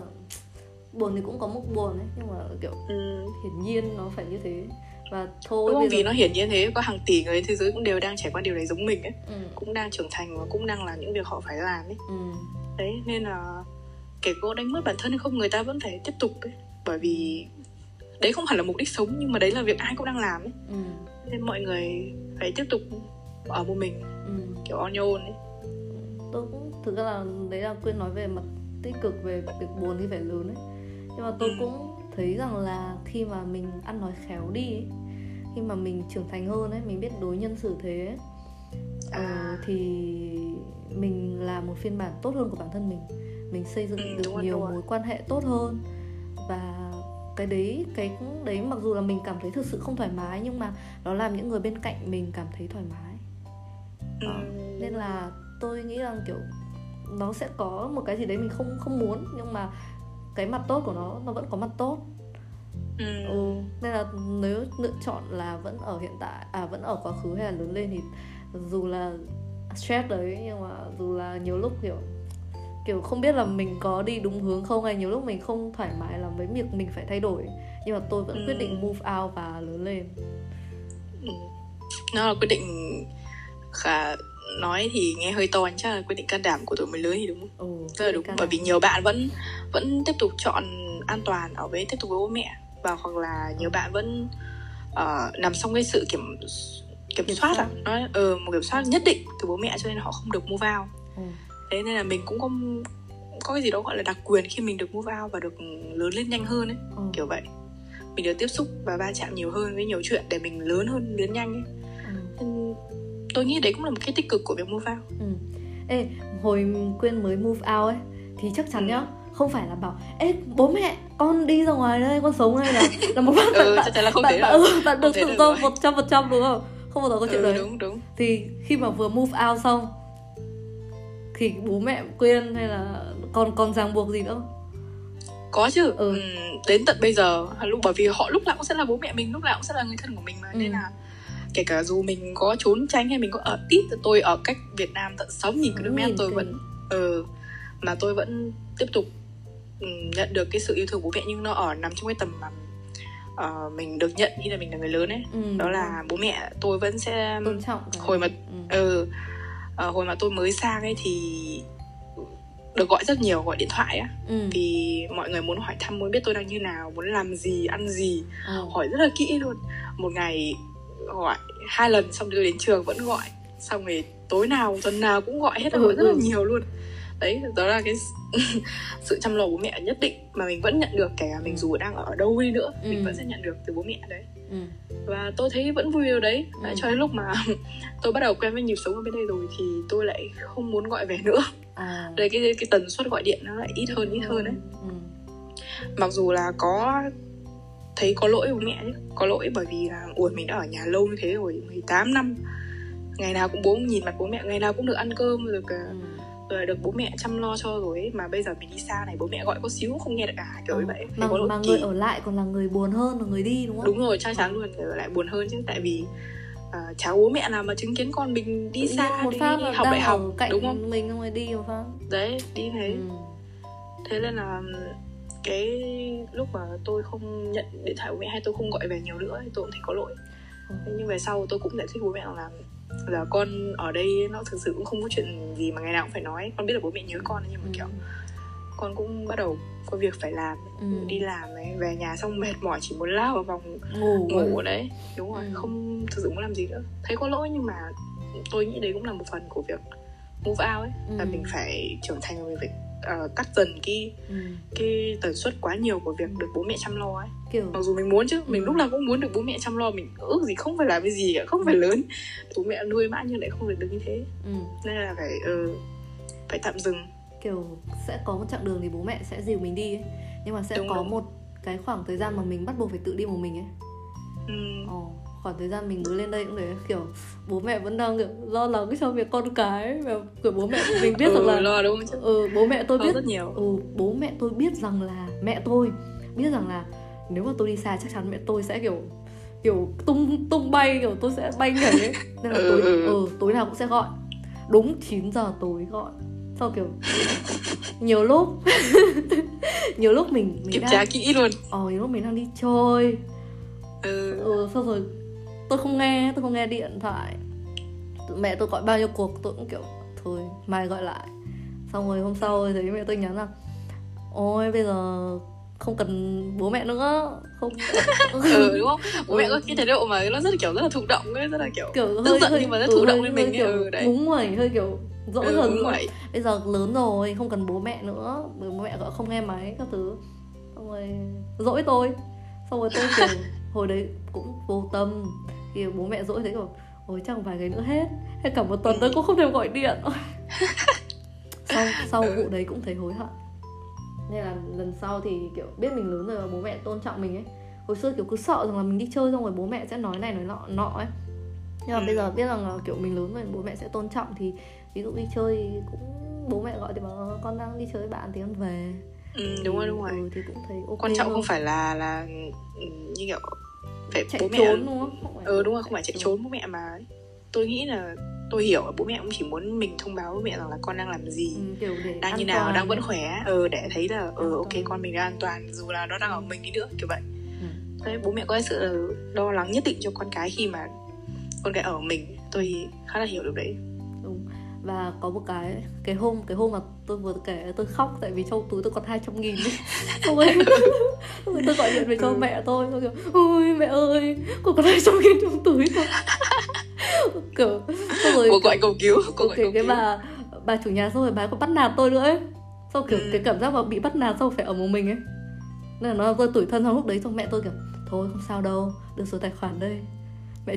[SPEAKER 1] buồn thì cũng có một buồn ấy nhưng mà kiểu
[SPEAKER 2] ừ.
[SPEAKER 1] hiển nhiên nó phải như thế. Và thôi
[SPEAKER 2] đúng
[SPEAKER 1] bây giờ-
[SPEAKER 2] vì nó hiển nhiên thế có hàng tỷ người thế giới cũng đều đang trải qua điều này giống mình ấy.
[SPEAKER 1] Ừ,
[SPEAKER 2] cũng đang trưởng thành và cũng đang làm những việc họ phải làm ấy.
[SPEAKER 1] Ừ,
[SPEAKER 2] đấy nên là kể có đánh mất bản thân hay không người ta vẫn phải tiếp tục ấy. Bởi vì đấy không hẳn là mục đích sống nhưng mà đấy là việc ai cũng đang làm ấy
[SPEAKER 1] ừ,
[SPEAKER 2] nên mọi người phải tiếp tục ở một mình
[SPEAKER 1] ừ.
[SPEAKER 2] kiểu on your own ấy
[SPEAKER 1] tôi cũng thực ra là đấy là quyên nói về mặt tích cực về việc buồn thì phải lớn ấy nhưng mà tôi
[SPEAKER 2] Ừ.
[SPEAKER 1] cũng thấy rằng là khi mà mình ăn nói khéo đi ấy, khi mà mình trưởng thành hơn ấy mình biết đối nhân xử thế ấy, ờ,
[SPEAKER 2] À.
[SPEAKER 1] thì mình là một phiên bản tốt hơn của bản thân mình mình xây dựng
[SPEAKER 2] Ừ,
[SPEAKER 1] được
[SPEAKER 2] rồi,
[SPEAKER 1] nhiều mối quan hệ tốt hơn và cái đấy cái đấy mặc dù là mình cảm thấy thực sự không thoải mái nhưng mà nó làm những người bên cạnh mình cảm thấy thoải mái. Ờ, nên là tôi nghĩ rằng kiểu nó sẽ có một cái gì đấy mình không không muốn nhưng mà cái mặt tốt của nó nó vẫn có mặt tốt
[SPEAKER 2] Ừ.
[SPEAKER 1] ừ. nên là nếu lựa chọn là vẫn ở hiện tại à vẫn ở quá khứ hay là lớn lên thì dù là stress đấy nhưng mà dù là nhiều lúc kiểu kiểu không biết là mình có đi đúng hướng không hay nhiều lúc mình không thoải mái làm với việc mình phải thay đổi nhưng mà tôi vẫn
[SPEAKER 2] Ừ.
[SPEAKER 1] quyết định move out và lớn lên.
[SPEAKER 2] Ừ. nó là quyết định khá nói thì nghe hơi to nhưng chắc là quyết định can đảm của tuổi mới lớn thì đúng không?
[SPEAKER 1] Ừ,
[SPEAKER 2] rất là đúng. bởi vì nhiều bạn vẫn vẫn tiếp tục chọn an toàn ở với tiếp tục với bố mẹ. Và hoặc là nhiều bạn vẫn ờ, nằm trong cái sự kiểm kiểm, soát à nó ờ, một kiểm soát nhất định từ bố mẹ cho nên họ không được move out.
[SPEAKER 1] Ừ.
[SPEAKER 2] thế nên là mình cũng có có cái gì đó gọi là đặc quyền khi mình được move out và được lớn lên nhanh hơn ấy
[SPEAKER 1] Ừ.
[SPEAKER 2] kiểu vậy mình được tiếp xúc và va chạm nhiều hơn với nhiều chuyện để mình lớn hơn lớn nhanh ấy
[SPEAKER 1] Ừ.
[SPEAKER 2] tôi nghĩ đấy cũng là một cái tích cực của việc move out
[SPEAKER 1] Ừ. Ê, hồi Quyên mới move out ấy Thì chắc chắn
[SPEAKER 2] Ừ.
[SPEAKER 1] nhá Không phải là bảo Ê, bố mẹ, con đi ra ngoài đây, con sống hay là Là một bạn,
[SPEAKER 2] ừ,
[SPEAKER 1] bạn,
[SPEAKER 2] chắc chắn là không
[SPEAKER 1] bạn, bạn, ừ, bạn được
[SPEAKER 2] Không
[SPEAKER 1] tự do
[SPEAKER 2] rồi.
[SPEAKER 1] 100% đúng không? Không bao giờ có chuyện
[SPEAKER 2] ừ,
[SPEAKER 1] đấy
[SPEAKER 2] đúng đúng
[SPEAKER 1] Thì khi mà vừa move out xong Thì bố mẹ Quyên hay là còn còn ràng buộc gì nữa
[SPEAKER 2] có chứ
[SPEAKER 1] Ừ.
[SPEAKER 2] ừ. đến tận bây giờ lúc bởi vì họ lúc nào cũng sẽ là bố mẹ mình lúc nào cũng sẽ là người thân của mình mà
[SPEAKER 1] Ừ.
[SPEAKER 2] nên là kể cả dù mình có trốn tránh hay mình có ở ít tôi ở cách Việt Nam tận 6.000 km
[SPEAKER 1] 6.000
[SPEAKER 2] tôi vẫn ừ, mà tôi vẫn tiếp tục ừ, nhận được cái sự yêu thương của bố mẹ nhưng nó ở nằm trong cái tầm mà ờ, mình được nhận khi là mình là người lớn ấy
[SPEAKER 1] ừ,
[SPEAKER 2] đó là bố mẹ tôi vẫn sẽ
[SPEAKER 1] tôn trọng
[SPEAKER 2] hồi mà
[SPEAKER 1] ừ.
[SPEAKER 2] ừ, ờ, hồi mà tôi mới sang ấy thì được gọi rất nhiều gọi điện thoại á
[SPEAKER 1] Ừ.
[SPEAKER 2] vì mọi người muốn hỏi thăm muốn biết tôi đang như nào muốn làm gì ăn gì
[SPEAKER 1] ừ.
[SPEAKER 2] hỏi rất là kỹ luôn một ngày gọi hai lần xong rồi đến trường vẫn gọi xong rồi tối nào tuần nào cũng gọi hết
[SPEAKER 1] Ừ,
[SPEAKER 2] gọi rất là
[SPEAKER 1] ừ.
[SPEAKER 2] nhiều luôn đấy đó là cái sự chăm lo của bố mẹ nhất định mà mình vẫn nhận được kể cả mình
[SPEAKER 1] Ừ.
[SPEAKER 2] dù đang ở đâu đi nữa
[SPEAKER 1] Ừ.
[SPEAKER 2] mình vẫn sẽ nhận được từ bố mẹ đấy
[SPEAKER 1] Ừ.
[SPEAKER 2] và tôi thấy vẫn vui điều đấy
[SPEAKER 1] Ừ.
[SPEAKER 2] Cho đến lúc mà tôi bắt đầu quen với nhịp sống ở bên đây rồi thì tôi lại không muốn gọi về nữa
[SPEAKER 1] À.
[SPEAKER 2] đây cái cái tần suất gọi điện nó lại ít hơn ít hơn đấy
[SPEAKER 1] ừ.
[SPEAKER 2] mặc dù là có thấy có lỗi bố mẹ chứ có lỗi bởi vì là ủa mình đã ở nhà lâu như thế rồi 18 năm ngày nào cũng bố nhìn mặt bố mẹ ngày nào cũng được ăn cơm rồi cả
[SPEAKER 1] Ừ.
[SPEAKER 2] rồi được bố mẹ chăm lo cho rồi ấy. mà bây giờ mình đi xa này bố mẹ gọi có xíu cũng không nghe được cả kiểu như vậy
[SPEAKER 1] mà, mà người ở lại còn là người buồn hơn là người đi đúng không?
[SPEAKER 2] đúng rồi chắc chắn luôn người ở lại buồn hơn chứ tại vì uh, cháu bố mẹ nào mà chứng kiến con mình đi
[SPEAKER 1] Tự
[SPEAKER 2] xa
[SPEAKER 1] một
[SPEAKER 2] đi
[SPEAKER 1] phát là
[SPEAKER 2] học đại học
[SPEAKER 1] cạnh
[SPEAKER 2] đúng không
[SPEAKER 1] mình rồi đi một phát
[SPEAKER 2] đấy đi thế
[SPEAKER 1] ừ.
[SPEAKER 2] thế nên là cái lúc mà tôi không nhận điện thoại của mẹ hay tôi không gọi về nhiều nữa thì tôi cũng thấy có lỗi
[SPEAKER 1] Ừ.
[SPEAKER 2] Nhưng về sau tôi cũng giải thích bố mẹ là là con ở đây nó thực sự cũng không có chuyện gì mà ngày nào cũng phải nói con biết là bố mẹ nhớ con nhưng mà kiểu con cũng bắt đầu có việc phải làm
[SPEAKER 1] Ừ.
[SPEAKER 2] đi làm ấy về nhà xong mệt mỏi chỉ muốn lao vào vòng
[SPEAKER 1] ngủ
[SPEAKER 2] ngủ đấy đúng rồi
[SPEAKER 1] Ừ.
[SPEAKER 2] không thực sự muốn làm gì nữa thấy có lỗi nhưng mà tôi nghĩ đấy cũng là một phần của việc move out ấy là
[SPEAKER 1] Ừ.
[SPEAKER 2] mình phải trưởng thành và mình phải ờ, cắt dần cái
[SPEAKER 1] ừ.
[SPEAKER 2] cái tần suất quá nhiều của việc được bố mẹ chăm lo ấy
[SPEAKER 1] kiểu
[SPEAKER 2] mặc dù mình muốn chứ mình
[SPEAKER 1] Ừ.
[SPEAKER 2] lúc nào cũng muốn được bố mẹ chăm lo mình ước gì không phải làm cái gì cả không phải lớn bố mẹ nuôi mãi nhưng lại không được được như thế
[SPEAKER 1] ừ.
[SPEAKER 2] nên là phải ừ, phải tạm dừng
[SPEAKER 1] kiểu sẽ có một chặng đường thì bố mẹ sẽ dìu mình đi ấy. nhưng mà sẽ
[SPEAKER 2] Đúng,
[SPEAKER 1] có
[SPEAKER 2] đúng.
[SPEAKER 1] một cái khoảng thời gian mà mình bắt buộc phải tự đi một mình ấy
[SPEAKER 2] ừ,
[SPEAKER 1] Ồ, khoảng thời gian mình mới lên đây cũng để kiểu bố mẹ vẫn đang kiểu lo lắng cho việc con cái và kiểu bố mẹ mình biết rằng
[SPEAKER 2] ừ,
[SPEAKER 1] là
[SPEAKER 2] lo đúng không
[SPEAKER 1] ừ, bố mẹ tôi biết
[SPEAKER 2] rất nhiều.
[SPEAKER 1] Ừ, bố mẹ tôi biết rằng là mẹ tôi biết rằng là nếu mà tôi đi xa chắc chắn mẹ tôi sẽ kiểu kiểu tung tung bay kiểu tôi sẽ bay nhảy ấy. Nên là
[SPEAKER 2] Ừ,
[SPEAKER 1] tối
[SPEAKER 2] ừ.
[SPEAKER 1] ừ, tối nào cũng sẽ gọi. Đúng 9 giờ tối gọi. Sau kiểu nhiều lúc nhiều lúc mình mình
[SPEAKER 2] kiểm
[SPEAKER 1] đang
[SPEAKER 2] tra kỹ luôn.
[SPEAKER 1] Ờ nhiều lúc mình đang đi chơi.
[SPEAKER 2] Ừ.
[SPEAKER 1] ừ xong rồi tôi không nghe tôi không nghe điện thoại. Mẹ tôi gọi bao nhiêu cuộc tôi cũng kiểu thôi mai gọi lại. Xong rồi hôm sau thấy mẹ tôi nhắn là ôi bây giờ không cần bố mẹ nữa không
[SPEAKER 2] ừ đúng không? Bố mẹ có cái thái độ mà nó rất là kiểu rất là thụ động ấy rất là kiểu,
[SPEAKER 1] kiểu
[SPEAKER 2] tức
[SPEAKER 1] hơi
[SPEAKER 2] giận
[SPEAKER 1] hơi
[SPEAKER 2] nhưng mà rất
[SPEAKER 1] ừ,
[SPEAKER 2] thụ động
[SPEAKER 1] hơi-
[SPEAKER 2] lên mình
[SPEAKER 1] kiểu
[SPEAKER 2] ừ đấy.
[SPEAKER 1] ngúng nguẩy hơi kiểu dỗi
[SPEAKER 2] ừ, đúng
[SPEAKER 1] rồi. bây giờ lớn rồi không cần bố mẹ nữa bố mẹ gọi không nghe máy các thứ. Xong rồi dỗi tôi. Xong rồi tôi kiểu hồi đấy cũng vô tâm. Thì bố mẹ dỗi thấy kiểu ôi chắc vài ngày nữa hết. Hết cả một tuần tôi cũng không thèm gọi điện. Sau sau vụ đấy cũng thấy hối hận. Nên là lần sau thì kiểu biết mình lớn rồi và bố mẹ tôn trọng mình ấy. Hồi xưa kiểu cứ sợ rằng là mình đi chơi xong rồi bố mẹ sẽ nói này nói nọ nọ ấy. Nhưng mà
[SPEAKER 2] Ừ.
[SPEAKER 1] bây giờ biết rằng là kiểu mình lớn rồi bố mẹ sẽ tôn trọng thì ví dụ đi chơi thì cũng bố mẹ gọi thì bảo con đang đi chơi với bạn thì con về.
[SPEAKER 2] Ừ, đúng rồi đúng rồi.
[SPEAKER 1] Ừ, thì cũng thấy ok
[SPEAKER 2] quan trọng
[SPEAKER 1] hơn.
[SPEAKER 2] không phải là là ừ, như kiểu phải
[SPEAKER 1] chạy
[SPEAKER 2] bố mẹ
[SPEAKER 1] trốn đúng không? không phải
[SPEAKER 2] ừ đúng rồi không phải chạy trốn. bố mẹ mà. Tôi nghĩ là tôi hiểu bố mẹ cũng chỉ muốn mình thông báo với bố mẹ rằng là con đang làm gì
[SPEAKER 1] ừ,
[SPEAKER 2] đang
[SPEAKER 1] an
[SPEAKER 2] như nào
[SPEAKER 1] toàn.
[SPEAKER 2] đang vẫn khỏe. Ừ để thấy là ừ
[SPEAKER 1] An
[SPEAKER 2] ok
[SPEAKER 1] toàn.
[SPEAKER 2] con mình đang an toàn dù là nó đang ở mình đi nữa kiểu vậy.
[SPEAKER 1] Ừ.
[SPEAKER 2] đấy bố mẹ có sự lo lắng nhất định cho con cái khi mà con cái ở mình. Tôi khá là hiểu được đấy
[SPEAKER 1] và có một cái cái hôm cái hôm mà tôi vừa kể tôi khóc tại vì trong túi tôi còn 200 nghìn. Xong rồi, rồi tôi gọi điện về cho
[SPEAKER 2] Ừ.
[SPEAKER 1] mẹ tôi tôi kiểu ôi mẹ ơi con còn 200 nghìn trong túi thôi kiểu xong rồi
[SPEAKER 2] cô gọi cầu cứu cô gọi cầu
[SPEAKER 1] cái
[SPEAKER 2] cứu.
[SPEAKER 1] bà bà chủ nhà xong rồi bà còn bắt nạt tôi nữa ấy. Xong kiểu
[SPEAKER 2] Ừ.
[SPEAKER 1] cái cảm giác mà bị bắt nạt xong phải ở một mình ấy. Nên là nó tôi tủi thân xong lúc đấy xong mẹ tôi kiểu thôi không sao đâu đưa số tài khoản đây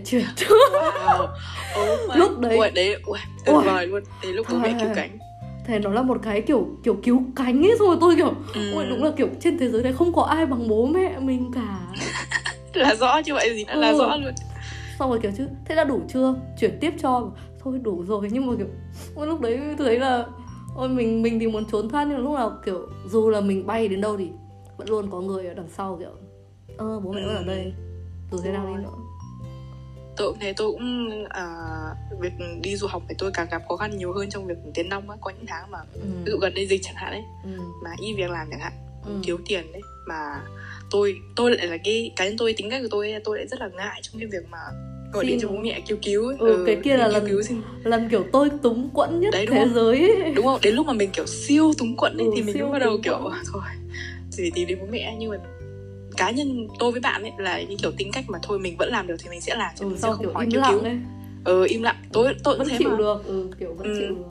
[SPEAKER 1] chuyển cho
[SPEAKER 2] wow. Oh
[SPEAKER 1] Lúc đấy-
[SPEAKER 2] Ui, đấy ui, tuyệt vời luôn. Đấy lúc bố mẹ cứu cánh.
[SPEAKER 1] thế nó là một cái kiểu kiểu cứu cánh ấy rồi tôi kiểu
[SPEAKER 2] Ừ.
[SPEAKER 1] ôi đúng là kiểu trên thế giới này không có ai bằng bố mẹ mình cả.
[SPEAKER 2] Là rõ như vậy gì nữa là
[SPEAKER 1] Ừ.
[SPEAKER 2] rõ luôn.
[SPEAKER 1] Xong rồi kiểu chứ thế đã đủ chưa? Chuyển tiếp cho. Thôi đủ rồi nhưng mà kiểu ôi, lúc đấy tôi thấy là ôi mình mình thì muốn trốn thoát nhưng mà lúc nào kiểu dù là mình bay đến đâu thì vẫn luôn có người ở đằng sau kiểu ơ bố mẹ vẫn ở đây dù thế nào đi nữa
[SPEAKER 2] tôi cũng thế tôi cũng à, việc đi du học thì tôi càng gặp khó khăn nhiều hơn trong việc tiến nong á có những tháng mà
[SPEAKER 1] ừ.
[SPEAKER 2] ví dụ gần đây dịch chẳng hạn ấy
[SPEAKER 1] Ừ.
[SPEAKER 2] mà ít việc làm chẳng hạn
[SPEAKER 1] Ừ.
[SPEAKER 2] thiếu tiền đấy mà tôi tôi lại là cái cá nhân tôi tính cách của tôi tôi lại rất là ngại trong cái việc mà gọi điện cho bố mẹ kêu cứu ấy.
[SPEAKER 1] Ừ, cái kia là lần-
[SPEAKER 2] cứu xin
[SPEAKER 1] lần kiểu tôi túng quẫn nhất
[SPEAKER 2] Đấy,
[SPEAKER 1] thế
[SPEAKER 2] không?
[SPEAKER 1] giới ấy.
[SPEAKER 2] đúng không đến lúc mà mình kiểu siêu túng quẫn ấy
[SPEAKER 1] Ừ,
[SPEAKER 2] thì mình mới bắt đầu kiểu
[SPEAKER 1] quẫn.
[SPEAKER 2] "Ờ, thôi thì tìm đến bố mẹ nhưng mà cá nhân tôi với bạn ấy là những kiểu tính cách mà thôi mình vẫn làm được thì mình sẽ làm chứ
[SPEAKER 1] ừ,
[SPEAKER 2] mình sẽ không
[SPEAKER 1] kiểu
[SPEAKER 2] hỏi
[SPEAKER 1] lặng
[SPEAKER 2] cứu
[SPEAKER 1] ấy
[SPEAKER 2] ừ im lặng tôi tôi
[SPEAKER 1] vẫn
[SPEAKER 2] thế
[SPEAKER 1] chịu
[SPEAKER 2] mà
[SPEAKER 1] được ừ, kiểu vẫn
[SPEAKER 2] Ừ.
[SPEAKER 1] chịu được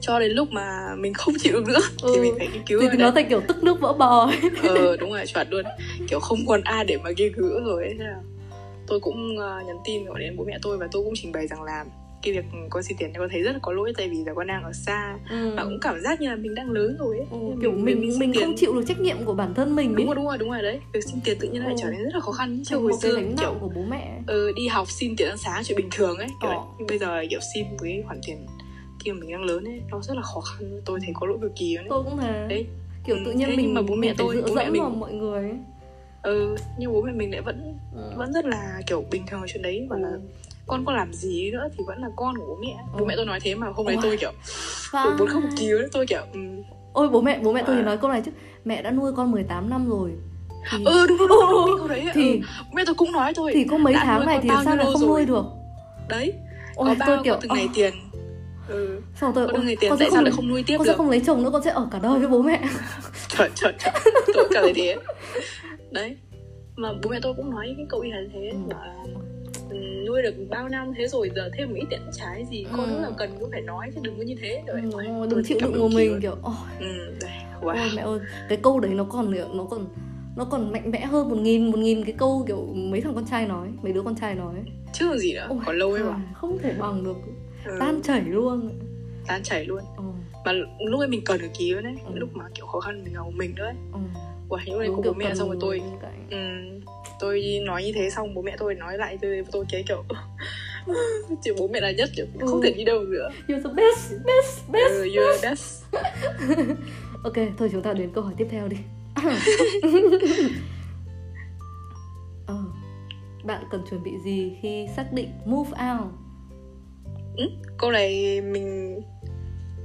[SPEAKER 2] cho đến lúc mà mình không chịu được nữa
[SPEAKER 1] Ừ.
[SPEAKER 2] thì mình phải kêu cứu
[SPEAKER 1] thì,
[SPEAKER 2] đấy.
[SPEAKER 1] nó thành kiểu tức nước vỡ bò ấy
[SPEAKER 2] ờ đúng rồi chuẩn luôn kiểu không còn ai để mà kêu cứu rồi ấy. Thế là tôi cũng uh, nhắn tin gọi đến bố mẹ tôi và tôi cũng trình bày rằng là cái việc con xin tiền con thấy rất là có lỗi tại vì là con đang ở xa
[SPEAKER 1] ừ.
[SPEAKER 2] và cũng cảm giác như là mình đang lớn rồi ấy
[SPEAKER 1] Ừ, kiểu mình
[SPEAKER 2] xin
[SPEAKER 1] mình
[SPEAKER 2] tiền-
[SPEAKER 1] không chịu được trách nhiệm của bản thân mình
[SPEAKER 2] đúng
[SPEAKER 1] ấy
[SPEAKER 2] rồi đúng rồi đúng rồi đấy việc xin tiền tự nhiên lại
[SPEAKER 1] Ừ.
[SPEAKER 2] trở nên rất là khó khăn chứ hồi xưa kiểu
[SPEAKER 1] của bố mẹ
[SPEAKER 2] ừ, đi học xin tiền ăn sáng chuyện bình thường ấy kiểu đấy. nhưng bây giờ kiểu xin với khoản tiền khi mà mình đang lớn ấy nó rất là khó khăn tôi thấy có lỗi cực kỳ luôn ấy.
[SPEAKER 1] tôi cũng thế
[SPEAKER 2] Đấy.
[SPEAKER 1] kiểu
[SPEAKER 2] Ừ,
[SPEAKER 1] tự nhiên
[SPEAKER 2] thế
[SPEAKER 1] mình
[SPEAKER 2] mà bố mẹ
[SPEAKER 1] mình
[SPEAKER 2] tôi- bố mẹ mình-
[SPEAKER 1] vào mọi người ấy.
[SPEAKER 2] ừ nhưng bố mẹ mình lại vẫn
[SPEAKER 1] Ừ.
[SPEAKER 2] vẫn rất là kiểu bình thường chuyện đấy và là
[SPEAKER 1] Ừ.
[SPEAKER 2] con có làm gì nữa thì vẫn là con của bố mẹ bố
[SPEAKER 1] Ừ.
[SPEAKER 2] mẹ tôi nói thế mà hôm đấy
[SPEAKER 1] Ôi.
[SPEAKER 2] tôi kiểu tôi muốn một cứu đấy tôi kiểu ừ,
[SPEAKER 1] ôi bố mẹ bố mẹ tôi thì
[SPEAKER 2] Vãi.
[SPEAKER 1] nói câu này chứ mẹ đã nuôi con 18 năm rồi thì
[SPEAKER 2] ừ đúng đúng đúng, đúng, đúng, đấy
[SPEAKER 1] thì
[SPEAKER 2] ừ. bố mẹ tôi cũng nói thôi
[SPEAKER 1] thì có mấy tháng này
[SPEAKER 2] con
[SPEAKER 1] thì sao lại không
[SPEAKER 2] rồi?
[SPEAKER 1] nuôi được
[SPEAKER 2] đấy
[SPEAKER 1] ôi
[SPEAKER 2] có
[SPEAKER 1] tôi
[SPEAKER 2] bao
[SPEAKER 1] kiểu
[SPEAKER 2] có từng này
[SPEAKER 1] "Ơ."
[SPEAKER 2] tiền ừ
[SPEAKER 1] xong rồi tôi "Ôi,
[SPEAKER 2] này tiền
[SPEAKER 1] con sẽ
[SPEAKER 2] tại sao
[SPEAKER 1] không
[SPEAKER 2] lại không nuôi tiếp
[SPEAKER 1] con sẽ
[SPEAKER 2] được
[SPEAKER 1] không lấy chồng nữa con sẽ ở cả đời với bố mẹ
[SPEAKER 2] trời trời trời tôi thấy thế đấy mà bố mẹ tôi cũng nói cái câu y hệt thế
[SPEAKER 1] Ừ.
[SPEAKER 2] bảo là nuôi được bao năm thế rồi giờ thêm một ít tiền trái gì con
[SPEAKER 1] Ừ.
[SPEAKER 2] lúc nào cần cũng phải nói chứ đừng có như thế rồi
[SPEAKER 1] Ừ,
[SPEAKER 2] Ôi,
[SPEAKER 1] đừng chịu đựng của mình kiểu ôi
[SPEAKER 2] ừ đây wow.
[SPEAKER 1] Ôi mẹ ơi, cái câu đấy nó còn nó còn nó còn mạnh mẽ hơn một nghìn một nghìn cái câu kiểu mấy thằng con trai nói, mấy đứa con trai nói.
[SPEAKER 2] chứ còn gì nữa
[SPEAKER 1] Ôi,
[SPEAKER 2] còn lâu ấy mà
[SPEAKER 1] không thể bằng được,
[SPEAKER 2] ừ,
[SPEAKER 1] tan chảy luôn.
[SPEAKER 2] tan chảy luôn
[SPEAKER 1] Ừ,
[SPEAKER 2] mà lúc ấy mình cần được ký đấy
[SPEAKER 1] Ừ.
[SPEAKER 2] lúc mà kiểu khó khăn mình một mình nữa ấy
[SPEAKER 1] ừ.
[SPEAKER 2] Đấy
[SPEAKER 1] Đúng
[SPEAKER 2] có
[SPEAKER 1] kiểu
[SPEAKER 2] bố mẹ xong rồi tôi ừ, tôi nói như thế xong bố mẹ tôi nói lại tôi tôi cái kiểu chỉ bố mẹ là nhất kiểu
[SPEAKER 1] Ừ.
[SPEAKER 2] không thể đi đâu nữa
[SPEAKER 1] You're the best, best, best.
[SPEAKER 2] ừ, you're the best
[SPEAKER 1] Ok, thôi chúng ta đến câu hỏi tiếp theo đi. ờ, bạn cần chuẩn bị gì khi xác định move out?
[SPEAKER 2] câu này mình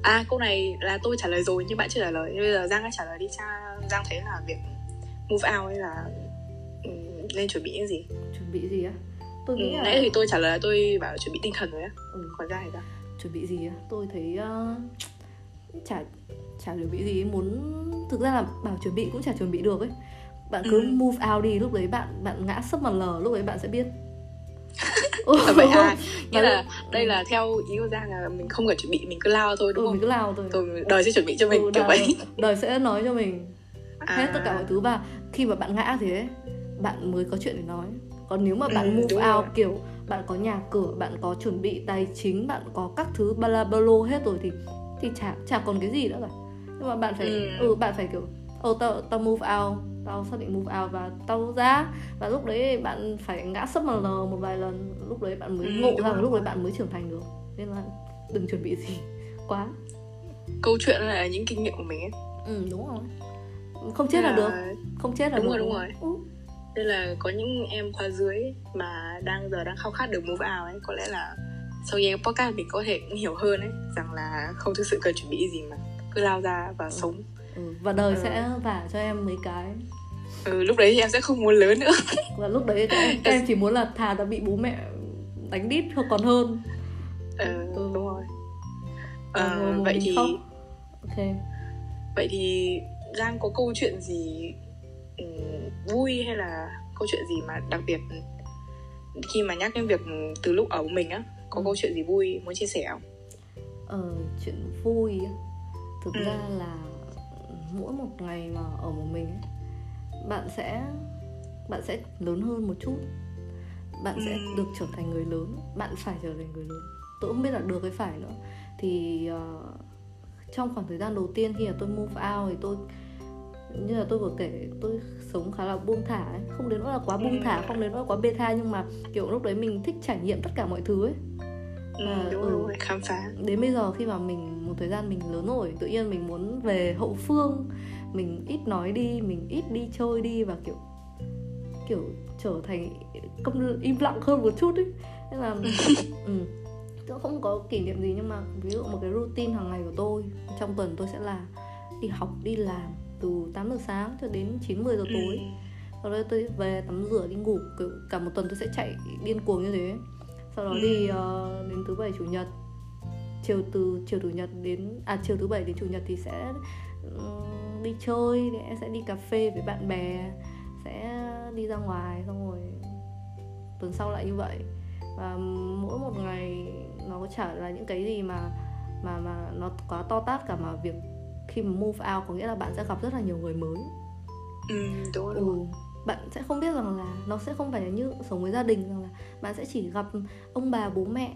[SPEAKER 2] à câu này là tôi trả lời rồi nhưng bạn chưa trả lời. Bây giờ giang đã trả lời đi. Cha giang thấy là việc move out ấy là ừ, nên chuẩn bị những gì?
[SPEAKER 1] Chuẩn bị gì á? Tôi
[SPEAKER 2] ừ,
[SPEAKER 1] nghĩ là
[SPEAKER 2] nãy thì tôi trả lời là tôi bảo chuẩn bị tinh thần rồi á.
[SPEAKER 1] Ừ,
[SPEAKER 2] còn ra thì sao?
[SPEAKER 1] Chuẩn bị gì á? Tôi thấy uh, chả chả chuẩn bị gì. Muốn thực ra là bảo chuẩn bị cũng chả chuẩn bị được ấy. Bạn cứ
[SPEAKER 2] Ừ.
[SPEAKER 1] move out đi lúc đấy bạn bạn ngã sấp mặt lờ lúc đấy bạn sẽ biết
[SPEAKER 2] à, vậy à nghĩa là
[SPEAKER 1] lúc-
[SPEAKER 2] đây là theo ý của Giang là mình không cần chuẩn bị mình cứ lao thôi đúng
[SPEAKER 1] ừ,
[SPEAKER 2] không?
[SPEAKER 1] mình cứ lao thôi.
[SPEAKER 2] Rồi đời sẽ chuẩn bị cho mình
[SPEAKER 1] Ừ,
[SPEAKER 2] kiểu vậy.
[SPEAKER 1] đời sẽ nói cho mình hết tất cả
[SPEAKER 2] À.
[SPEAKER 1] mọi thứ. Và khi mà bạn ngã thế bạn mới có chuyện để nói. Còn nếu mà bạn
[SPEAKER 2] Ừ,
[SPEAKER 1] move out
[SPEAKER 2] rồi.
[SPEAKER 1] kiểu bạn có nhà cửa bạn có chuẩn bị tài chính bạn có các thứ bala balo hết rồi thì thì chả chả còn cái gì nữa cả. Nhưng mà bạn phải
[SPEAKER 2] Ừ.
[SPEAKER 1] ừ, bạn phải kiểu ờ tao tao move out tao xác định move out và tao ra. Và lúc đấy bạn phải ngã sấp mặt lờ một vài lần. Lúc đấy bạn mới
[SPEAKER 2] Ừ,
[SPEAKER 1] ngộ ra và lúc đấy bạn mới trưởng thành được. Nên là đừng chuẩn bị gì quá.
[SPEAKER 2] Câu chuyện là những kinh nghiệm của mình ấy.
[SPEAKER 1] Ừ đúng rồi. Không chết là
[SPEAKER 2] Nên
[SPEAKER 1] được. Không chết là
[SPEAKER 2] Đúng
[SPEAKER 1] được
[SPEAKER 2] rồi, đúng rồi.
[SPEAKER 1] Ừ.
[SPEAKER 2] nên là có những em khóa dưới ấy mà đang giờ đang khao khát được move out ấy có lẽ là sau nghe podcast mình có thể hiểu hơn ấy rằng là không thực sự cần chuẩn bị gì mà. Cứ lao ra và sống
[SPEAKER 1] Ừ, và đời
[SPEAKER 2] Ừ.
[SPEAKER 1] sẽ vả cho em mấy cái
[SPEAKER 2] ừ, lúc đấy thì em sẽ không muốn lớn nữa
[SPEAKER 1] và lúc đấy các em, các em chỉ muốn là thà đã bị bố mẹ đánh đít hoặc còn hơn
[SPEAKER 2] ừ,
[SPEAKER 1] Ừ.
[SPEAKER 2] đúng rồi Ờ,
[SPEAKER 1] một
[SPEAKER 2] vậy thì
[SPEAKER 1] khóc. ok
[SPEAKER 2] vậy thì Giang có câu chuyện gì ừm, vui hay là câu chuyện gì mà đặc biệt khi mà nhắc đến việc từ lúc ở mình á có
[SPEAKER 1] Ừ.
[SPEAKER 2] câu chuyện gì vui muốn chia sẻ không?
[SPEAKER 1] ờ, chuyện vui thực
[SPEAKER 2] Ừ.
[SPEAKER 1] ra là mỗi một ngày mà ở một mình ấy, bạn sẽ bạn sẽ lớn hơn một chút bạn sẽ
[SPEAKER 2] Ừ.
[SPEAKER 1] được trở thành người lớn bạn phải trở thành người lớn tôi không biết là được hay phải nữa thì ờ, trong khoảng thời gian đầu tiên khi mà tôi move out thì tôi như là tôi vừa kể tôi sống khá là buông thả ấy. không đến nỗi là quá buông
[SPEAKER 2] Ừ.
[SPEAKER 1] thả không đến nỗi là quá beta nhưng mà kiểu lúc đấy mình thích trải nghiệm tất cả mọi thứ ấy
[SPEAKER 2] Ừ,
[SPEAKER 1] À,
[SPEAKER 2] đúng,
[SPEAKER 1] ừ.
[SPEAKER 2] rồi, đúng rồi khám phá
[SPEAKER 1] đến bây giờ khi mà mình một thời gian mình lớn rồi tự nhiên mình muốn về hậu phương mình ít nói đi mình ít đi chơi đi và kiểu kiểu trở thành câm im lặng hơn một chút ấy nên là ừ, tôi không có kỷ niệm gì nhưng mà ví dụ một cái routine hàng ngày của tôi trong tuần tôi sẽ là đi học đi làm từ 8 giờ sáng cho đến 9 10 giờ tối
[SPEAKER 2] Ừ.
[SPEAKER 1] sau đó tôi về tắm rửa đi ngủ cả một tuần tôi sẽ chạy điên cuồng như thế sau đó thì ờ, đến thứ bảy chủ nhật. Chiều từ chiều chủ nhật đến à chiều thứ bảy đến chủ nhật thì sẽ đi chơi thì em sẽ đi cà phê với bạn bè sẽ đi ra ngoài xong rồi tuần sau lại như vậy. Và mỗi một ngày nó có chả là những cái gì mà mà mà nó quá to tát cả mà việc khi mà move out có nghĩa là bạn sẽ gặp rất là nhiều người mới.
[SPEAKER 2] Ừ, đúng rồi.
[SPEAKER 1] ừ, bạn sẽ không biết rằng là nó sẽ không phải là như sống với gia đình rằng là bạn sẽ chỉ gặp ông bà bố mẹ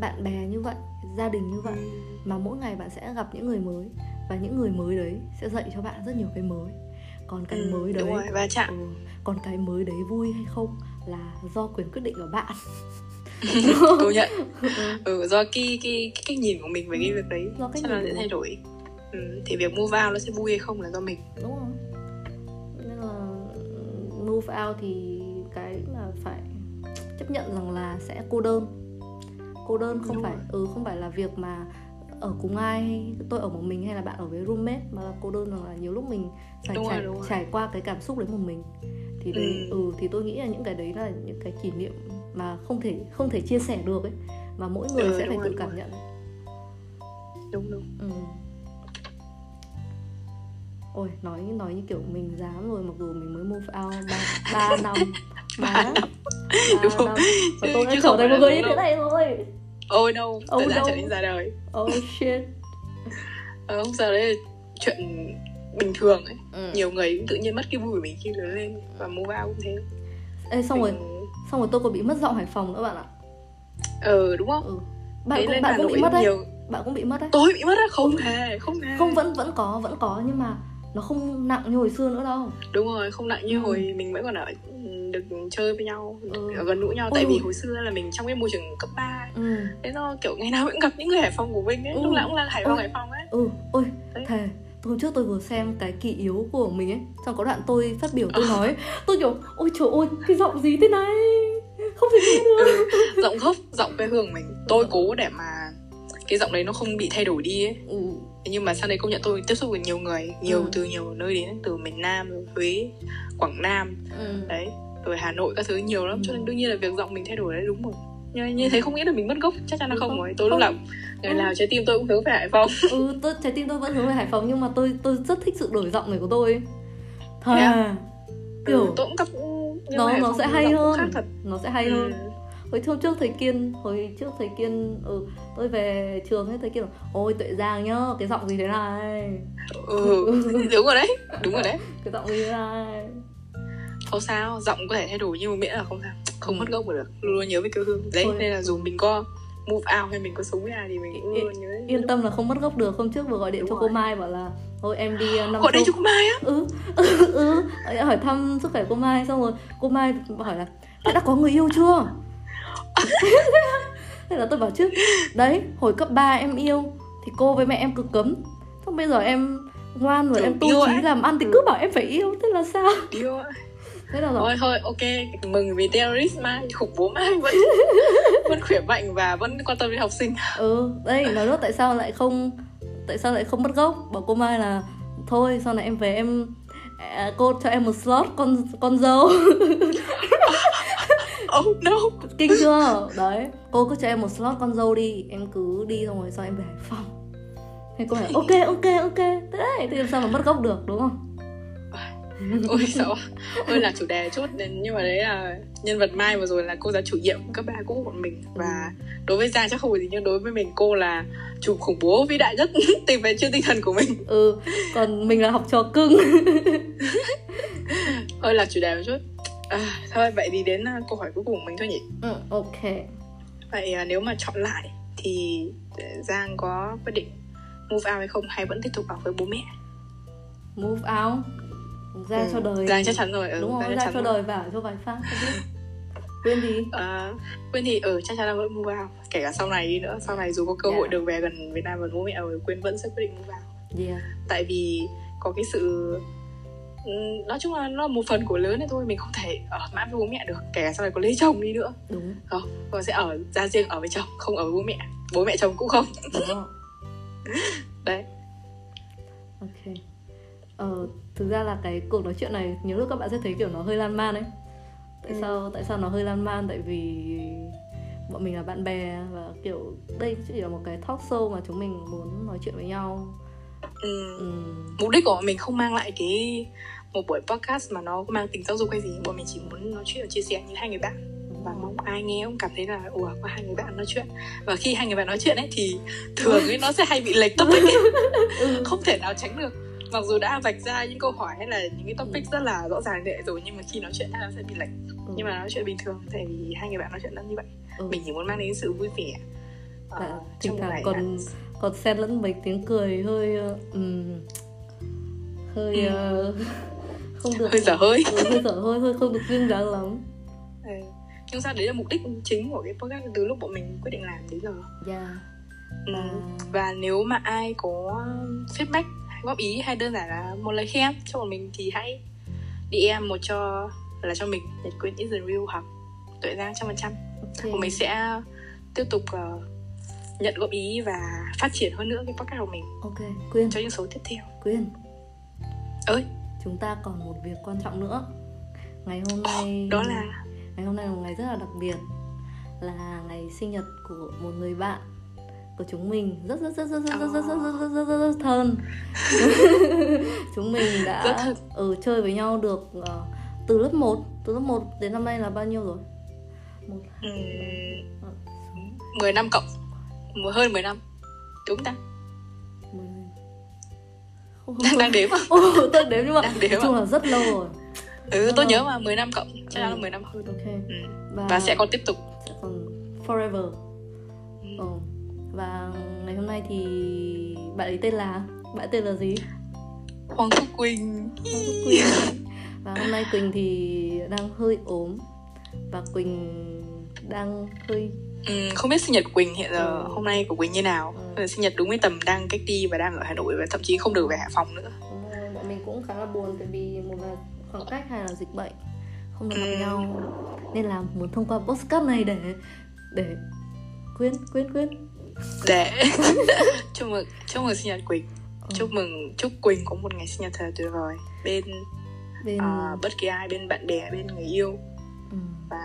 [SPEAKER 1] bạn bè như vậy gia đình như vậy.
[SPEAKER 2] Ừ.
[SPEAKER 1] mà mỗi ngày bạn sẽ gặp những người mới và những người mới đấy sẽ dạy cho bạn rất nhiều cái mới. Còn cái
[SPEAKER 2] Ừ,
[SPEAKER 1] mới đấy
[SPEAKER 2] đúng rồi va chạm.
[SPEAKER 1] Ừ, còn cái mới đấy vui hay không là do quyền quyết định của bạn.
[SPEAKER 2] Công nhận. Ừ, do cái, cái, cái cách nhìn của mình về cái việc đấy.
[SPEAKER 1] Do cách
[SPEAKER 2] chắc là sẽ thay đổi. Ừ, thì việc move out nó sẽ vui hay không là do mình.
[SPEAKER 1] Đúng không move out thì cái mà phải chấp nhận rằng là sẽ cô đơn cô đơn không
[SPEAKER 2] Đúng
[SPEAKER 1] phải
[SPEAKER 2] rồi.
[SPEAKER 1] ừ không phải là việc mà ở cùng ai hay tôi ở một mình hay là bạn ở với roommate mà là cô đơn rằng là nhiều lúc mình phải
[SPEAKER 2] Đúng rồi,
[SPEAKER 1] trải
[SPEAKER 2] đúng rồi.
[SPEAKER 1] trải qua cái cảm xúc đấy một mình thì đấy,
[SPEAKER 2] Ừ.
[SPEAKER 1] ừ. thì tôi nghĩ là những cái đấy là những cái kỷ niệm mà không thể không thể chia sẻ được ấy mà mỗi người
[SPEAKER 2] Ừ,
[SPEAKER 1] sẽ phải
[SPEAKER 2] rồi,
[SPEAKER 1] tự cảm
[SPEAKER 2] rồi.
[SPEAKER 1] nhận
[SPEAKER 2] đúng đúng
[SPEAKER 1] ừ. Ôi nói nói như kiểu mình dám rồi mặc dù mình mới move out 3, 3 năm. Má
[SPEAKER 2] Đúng
[SPEAKER 1] 3
[SPEAKER 2] không?
[SPEAKER 1] năm và tôi đã trở thành một người
[SPEAKER 2] đúng
[SPEAKER 1] như thế
[SPEAKER 2] đâu.
[SPEAKER 1] này rồi
[SPEAKER 2] ôi đâu.
[SPEAKER 1] Oh,
[SPEAKER 2] thời gian
[SPEAKER 1] no.
[SPEAKER 2] trở nên ra đời.
[SPEAKER 1] Oh shit.
[SPEAKER 2] Ờ, không sao đấy là chuyện bình thường ấy.
[SPEAKER 1] Ừ.
[SPEAKER 2] nhiều người cũng tự nhiên mất cái vui của mình khi lớn lên và move out cũng thế.
[SPEAKER 1] Ê, xong rồi
[SPEAKER 2] mình...
[SPEAKER 1] xong rồi tôi còn bị mất giọng Hải Phòng nữa bạn ạ.
[SPEAKER 2] Ờ đúng không?
[SPEAKER 1] Ừ. bạn
[SPEAKER 2] Đấy
[SPEAKER 1] cũng bạn cũng bị mất đấy.
[SPEAKER 2] nhiều
[SPEAKER 1] bạn cũng bị mất đấy.
[SPEAKER 2] Tôi bị mất á? Không hề không hề.
[SPEAKER 1] không vẫn vẫn có vẫn có nhưng mà nó không nặng như hồi xưa nữa đâu
[SPEAKER 2] đúng rồi không nặng như
[SPEAKER 1] Ừ.
[SPEAKER 2] hồi mình vẫn còn ở được chơi với nhau
[SPEAKER 1] Ừ.
[SPEAKER 2] ở gần gũi nhau
[SPEAKER 1] Ôi
[SPEAKER 2] tại vì
[SPEAKER 1] ôi.
[SPEAKER 2] hồi xưa là mình trong cái môi trường cấp 3
[SPEAKER 1] ừ
[SPEAKER 2] thế nó kiểu ngày nào cũng gặp những người hải phòng của mình ấy
[SPEAKER 1] Ừ.
[SPEAKER 2] lúc nào cũng là hải phòng
[SPEAKER 1] Ừ.
[SPEAKER 2] hải phòng ấy
[SPEAKER 1] ừ ôi
[SPEAKER 2] Đấy.
[SPEAKER 1] thề hôm trước tôi vừa xem cái kỳ yếu của mình ấy xong có đoạn tôi phát biểu tôi nói tôi kiểu ôi trời ơi cái giọng gì thế này không thể nghe được
[SPEAKER 2] ừ. giọng gốc giọng quê hương mình tôi cố để mà cái giọng đấy nó không bị thay đổi đi ấy
[SPEAKER 1] ừ.
[SPEAKER 2] Thế nhưng mà sau đấy công nhận tôi tiếp xúc với nhiều người nhiều
[SPEAKER 1] Ừ.
[SPEAKER 2] từ nhiều nơi đến từ miền Nam Huế Quảng Nam.
[SPEAKER 1] Ừ.
[SPEAKER 2] đấy rồi Hà Nội các thứ nhiều lắm cho nên đương nhiên là việc giọng mình thay đổi đấy đúng rồi. Nhưng như thế không nghĩ là mình mất gốc chắc chắn là không, rồi tôi lúc nào ngày nào trái tim tôi cũng hướng về Hải Phòng.
[SPEAKER 1] Ừ tôi trái tim tôi vẫn hướng về Hải Phòng nhưng mà tôi tôi rất thích sự đổi giọng này của tôi. Thà.
[SPEAKER 2] Yeah.
[SPEAKER 1] kiểu
[SPEAKER 2] ừ, tôi cũng nhưng
[SPEAKER 1] nó nó sẽ hay hơn.
[SPEAKER 2] thật.
[SPEAKER 1] Nó sẽ hay
[SPEAKER 2] Ừ.
[SPEAKER 1] hơn hồi hôm trước thầy kiên hồi trước thầy kiên ừ tôi về trường ấy thầy kiên bảo ôi tuệ giang nhá cái giọng gì thế này?
[SPEAKER 2] Ừ đúng rồi đấy đúng rồi đấy.
[SPEAKER 1] Cái giọng gì thế này?
[SPEAKER 2] Không sao giọng có thể thay đổi nhưng mà miễn là không sao không mất gốc mà được luôn luôn nhớ về quê hương. Đấy
[SPEAKER 1] Thôi.
[SPEAKER 2] nên là dù mình có move out hay mình có sống với ai thì mình cũng luôn nhớ
[SPEAKER 1] yên tâm là không mất gốc được. Hôm trước vừa gọi điện
[SPEAKER 2] Đúng
[SPEAKER 1] cho
[SPEAKER 2] rồi.
[SPEAKER 1] cô Mai bảo là thôi em đi uh, năm
[SPEAKER 2] gọi
[SPEAKER 1] châu
[SPEAKER 2] cho cô Mai á?
[SPEAKER 1] Ừ ừ ừ. Hỏi thăm sức khỏe cô Mai xong rồi cô Mai hỏi là đã có người yêu chưa thế là tôi bảo chứ đấy hồi cấp 3 em yêu thì cô với mẹ em cực cấm. Xong bây giờ em ngoan rồi em tu trí
[SPEAKER 2] ấy.
[SPEAKER 1] làm ăn thì
[SPEAKER 2] Ừ.
[SPEAKER 1] cứ bảo em phải yêu thế là sao?
[SPEAKER 2] Yêu
[SPEAKER 1] thế là rồi
[SPEAKER 2] thôi thôi ok mừng vì terrorist Mai khủng bố Mai vẫn vẫn khỏe mạnh và vẫn quan tâm đến học sinh.
[SPEAKER 1] Ừ đây nói nữa tại sao lại không tại sao lại không mất gốc? Bảo cô Mai là thôi sau này em về em à, cô cho em một slot con con dâu
[SPEAKER 2] oh no.
[SPEAKER 1] Kinh chưa? Đấy cô cứ cho em một slot con dâu đi em cứ đi xong rồi sau em về Hải Phòng. Thế cô hỏi ok ok ok. Thế đấy thì làm sao mà mất gốc được đúng không?
[SPEAKER 2] Ôi sợ ôi là chủ đề chút nên- nhưng mà đấy là nhân vật Mai vừa rồi là cô giáo chủ nhiệm cấp ba cũ của bọn mình. Và đối với Giang chắc không phải gì nhưng đối với mình cô là chủ khủng bố vĩ đại nhất tìm về chuyên tinh thần của mình.
[SPEAKER 1] Ừ còn mình là học trò cưng.
[SPEAKER 2] Ôi là chủ đề một chút à, thôi vậy thì đến à, câu hỏi cuối cùng của mình thôi nhỉ?
[SPEAKER 1] Ừ, ok.
[SPEAKER 2] Vậy à, nếu mà chọn lại thì Giang có quyết định move out hay không hay vẫn tiếp tục ở với bố mẹ?
[SPEAKER 1] Move out? Ra
[SPEAKER 2] Ừ,
[SPEAKER 1] cho đời.
[SPEAKER 2] Giang chắc chắn rồi ừ,
[SPEAKER 1] đúng không ra
[SPEAKER 2] chắn
[SPEAKER 1] cho
[SPEAKER 2] rồi.
[SPEAKER 1] đời vào cho vài phát quên gì
[SPEAKER 2] À, Quyên thì ở chắc chắn là vẫn move out. Kể cả sau này đi nữa sau này dù có cơ hội
[SPEAKER 1] Yeah.
[SPEAKER 2] được về gần Việt Nam và bố mẹ rồi Quyên vẫn sẽ quyết định move out.
[SPEAKER 1] Yeah
[SPEAKER 2] tại vì có cái sự nói chung là nó là một phần của lớn này thôi mình không thể ở mãi với bố mẹ được kể cả sau này có lấy chồng đi nữa.
[SPEAKER 1] Đúng.
[SPEAKER 2] Không con sẽ ở ra riêng ở với chồng không ở với bố mẹ. Bố mẹ chồng cũng không.
[SPEAKER 1] Đúng không
[SPEAKER 2] đấy.
[SPEAKER 1] Ok. Ờ, thực ra là cái cuộc nói chuyện này nhiều lúc các bạn sẽ thấy kiểu nó hơi lan man ấy. Tại
[SPEAKER 2] Ừ.
[SPEAKER 1] sao tại sao nó hơi lan man? Tại vì bọn mình là bạn bè và kiểu đây chỉ là một cái talk show mà chúng mình muốn nói chuyện với nhau
[SPEAKER 2] Ừm,
[SPEAKER 1] Ừm,
[SPEAKER 2] mục đích của mình không mang lại cái một buổi podcast mà nó mang tính giáo dục hay gì bọn mình chỉ muốn nói chuyện và chia sẻ như hai người bạn và mong ai nghe cũng cảm thấy là ủa có hai người bạn nói chuyện và khi hai người bạn nói chuyện ấy thì thường ấy nó sẽ hay bị lệch topic ấy.
[SPEAKER 1] Ừ.
[SPEAKER 2] không thể nào tránh được mặc dù đã vạch ra những câu hỏi hay là những cái topic rất là rõ ràng vậy rồi nhưng mà khi nói chuyện nó sẽ bị lệch
[SPEAKER 1] Ừ.
[SPEAKER 2] nhưng mà nói chuyện bình thường tại vì hai người bạn nói chuyện là như vậy
[SPEAKER 1] Ừ.
[SPEAKER 2] mình chỉ muốn mang đến sự vui vẻ ờ,
[SPEAKER 1] thỉnh
[SPEAKER 2] trong ngày
[SPEAKER 1] còn còn xen lẫn mấy tiếng cười hơi ừm, hơi
[SPEAKER 2] Ừ.
[SPEAKER 1] ờ, không được
[SPEAKER 2] hơi dở hơi.
[SPEAKER 1] Ừ, hơi dở hơi hơi không được duyên dáng lắm.
[SPEAKER 2] Ừ. nhưng sao đấy là mục đích chính của cái podcast từ lúc bọn mình quyết định làm đến giờ.
[SPEAKER 1] Yeah
[SPEAKER 2] Ừ.
[SPEAKER 1] và
[SPEAKER 2] và nếu mà ai có feedback hay góp ý hay đơn giản là một lời khen cho bọn mình thì hãy DM một cho là cho mình Nhật Quyên is the real hoặc Tuệ Giang trăm phần trăm. Bọn mình sẽ tiếp tục ờ, nhận góp ý và phát triển hơn nữa cái podcast của mình
[SPEAKER 1] ok quyên
[SPEAKER 2] cho những số tiếp theo
[SPEAKER 1] quyên
[SPEAKER 2] ơi
[SPEAKER 1] chúng ta còn một việc quan trọng nữa ngày hôm nay
[SPEAKER 2] đó là
[SPEAKER 1] ngày hôm nay là một ngày rất là đặc biệt là ngày sinh nhật của một người bạn của chúng mình rất rất rất rất rất rất rất rất rất rất rất rất rất thân chúng mình đã ừ, chơi với nhau được ờ, từ lớp 1 từ lớp 1 đến năm nay là bao nhiêu rồi một ờ, sáu,
[SPEAKER 2] 10 năm cộng hơn 10 năm. Đúng ta. Đang đang đếm. À
[SPEAKER 1] Ồ, tôi đếm nhưng mà
[SPEAKER 2] Đang đếm
[SPEAKER 1] chung là rất lâu rồi.
[SPEAKER 2] Ừ tôi
[SPEAKER 1] Ờ.
[SPEAKER 2] nhớ mà 10 năm cộng chắc chắn là
[SPEAKER 1] Ừ.
[SPEAKER 2] 10 năm.
[SPEAKER 1] Ok.
[SPEAKER 2] Ừ.
[SPEAKER 1] và,
[SPEAKER 2] và sẽ còn tiếp tục.
[SPEAKER 1] forever.
[SPEAKER 2] Ừ.
[SPEAKER 1] ừ. và ngày hôm nay thì bạn ấy tên là bạn tên là gì?
[SPEAKER 2] Hoàng Thúc Quỳnh.
[SPEAKER 1] Quỳnh. Và hôm nay Quỳnh thì đang hơi ốm. Và Quỳnh đang hơi
[SPEAKER 2] Ừ, không biết sinh nhật Quỳnh hiện giờ
[SPEAKER 1] Ừ.
[SPEAKER 2] hôm nay của Quỳnh như nào
[SPEAKER 1] Ừ.
[SPEAKER 2] sinh nhật đúng cái tầm đang cách ly và đang ở Hà Nội và thậm chí không được về Hải Phòng nữa
[SPEAKER 1] bọn mình cũng khá là buồn tại vì một là khoảng cách hay là dịch bệnh không được gặp
[SPEAKER 2] Ừ.
[SPEAKER 1] nhau nên là muốn thông qua postcard này để để quyên quyên quyên
[SPEAKER 2] để chúc mừng chúc mừng sinh nhật Quỳnh
[SPEAKER 1] Ừ.
[SPEAKER 2] chúc mừng chúc Quỳnh có một ngày sinh nhật thật tuyệt vời bên
[SPEAKER 1] bên
[SPEAKER 2] à, bất kỳ ai bên bạn bè bên người yêu
[SPEAKER 1] ừ.
[SPEAKER 2] và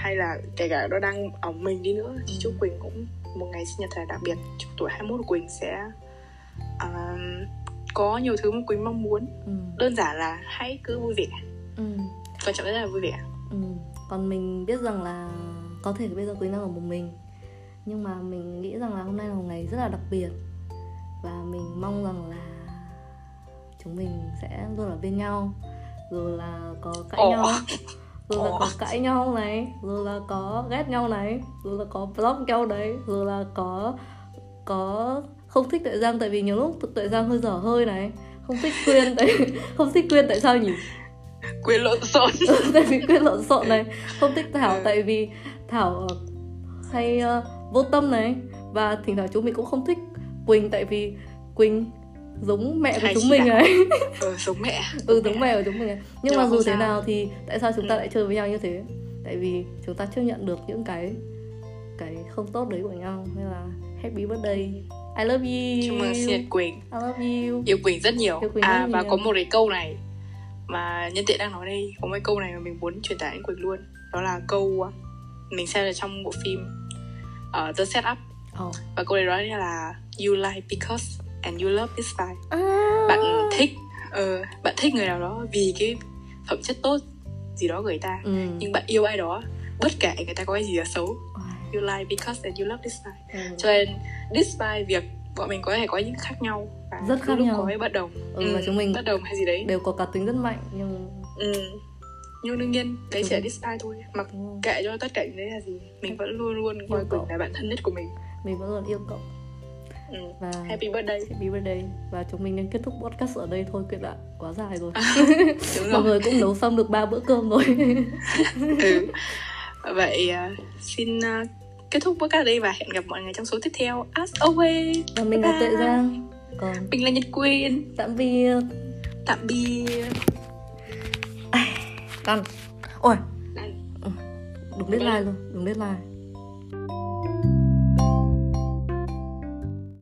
[SPEAKER 2] hay là kể cả nó đang ở mình đi nữa thì chúc Quỳnh cũng một ngày sinh nhật thật là đặc biệt chúc tuổi 21 của Quỳnh sẽ um, có nhiều thứ mà Quỳnh mong muốn
[SPEAKER 1] Ừ.
[SPEAKER 2] đơn giản là hãy cứ vui vẻ
[SPEAKER 1] Ừ.
[SPEAKER 2] quan trọng nhất là vui vẻ
[SPEAKER 1] Ừ. còn mình biết rằng là có thể bây giờ Quỳnh đang ở một mình nhưng mà mình nghĩ rằng là hôm nay là một ngày rất là đặc biệt và mình mong rằng là chúng mình sẽ luôn ở bên nhau rồi là có cãi
[SPEAKER 2] Ồ.
[SPEAKER 1] nhau rồi là có cãi nhau này rồi là có ghét nhau này rồi là có block nhau đấy rồi là có có không thích tuệ giang tại vì nhiều lúc tuệ giang hơi dở hơi này. Không thích quyên tại không thích quyên tại sao nhỉ?
[SPEAKER 2] Quỳnh lộn xộn.
[SPEAKER 1] Tại vì quyên lộn xộn này. Không thích thảo
[SPEAKER 2] Ừ.
[SPEAKER 1] tại vì thảo ờ, hay ờ, vô tâm này. Và thỉnh thoảng chúng mình cũng không thích quỳnh tại vì quỳnh giống mẹ của chúng mình này
[SPEAKER 2] ừ, giống mẹ.
[SPEAKER 1] Ừ giống mẹ của chúng mình này nhưng
[SPEAKER 2] Nhưng
[SPEAKER 1] mà dù thế nào thì tại sao chúng ta
[SPEAKER 2] Ừ.
[SPEAKER 1] lại chơi với nhau như thế? Tại vì chúng ta chấp nhận được những cái cái không tốt đấy của nhau. Nên là happy birthday. I love you.
[SPEAKER 2] Chúc mừng sinh nhật Quỳnh.
[SPEAKER 1] I love you.
[SPEAKER 2] Yêu Quỳnh rất nhiều.
[SPEAKER 1] Yêu Quỳnh
[SPEAKER 2] à và
[SPEAKER 1] nhiều.
[SPEAKER 2] có một cái câu này mà nhân tiện đang nói đây. Có một cái câu này mà mình muốn truyền tải đến Quỳnh luôn. Đó là câu uh, mình xem được trong bộ phim uh, The Setup
[SPEAKER 1] oh.
[SPEAKER 2] và câu này nói là you like because and you love this guy
[SPEAKER 1] à.
[SPEAKER 2] bạn thích ờ, bạn thích người nào đó vì cái phẩm chất tốt gì đó của người ta
[SPEAKER 1] ừ.
[SPEAKER 2] nhưng bạn yêu ai đó bất kể người ta có cái gì là xấu you like because and you love this guy
[SPEAKER 1] ừ.
[SPEAKER 2] cho nên despite việc bọn mình có thể có những khác nhau và
[SPEAKER 1] Rất khác
[SPEAKER 2] lúc
[SPEAKER 1] nhau.
[SPEAKER 2] có bất đồng
[SPEAKER 1] Ừ, và chúng mình-
[SPEAKER 2] bất đồng hay gì đấy
[SPEAKER 1] đều có cá tính rất mạnh nhưng
[SPEAKER 2] ừ. nhưng đương nhiên đấy chỉ là
[SPEAKER 1] Ừ.
[SPEAKER 2] despite thôi mặc
[SPEAKER 1] không?
[SPEAKER 2] kệ cho tất cả những đấy là gì mình vẫn luôn luôn coi Quỳnh
[SPEAKER 1] cậu.
[SPEAKER 2] là bạn thân nhất của mình
[SPEAKER 1] mình vẫn luôn yêu cậu
[SPEAKER 2] ừ.
[SPEAKER 1] và
[SPEAKER 2] happy birthday.
[SPEAKER 1] Happy birthday. Và chúng mình nên kết thúc podcast ở đây thôi quyện ạ. Quá dài rồi.
[SPEAKER 2] Đúng
[SPEAKER 1] mọi người cũng nấu xong được ba bữa cơm rồi.
[SPEAKER 2] Ừ. vậy à, xin à, kết thúc podcast đây và hẹn gặp mọi người trong số tiếp theo. As always.
[SPEAKER 1] Và mình là tuệ giang. Còn
[SPEAKER 2] mình là nhật quyên.
[SPEAKER 1] Tạm biệt.
[SPEAKER 2] Tạm biệt.
[SPEAKER 1] Con ôi.
[SPEAKER 2] Đây.
[SPEAKER 1] đúng deadline luôn đúng deadline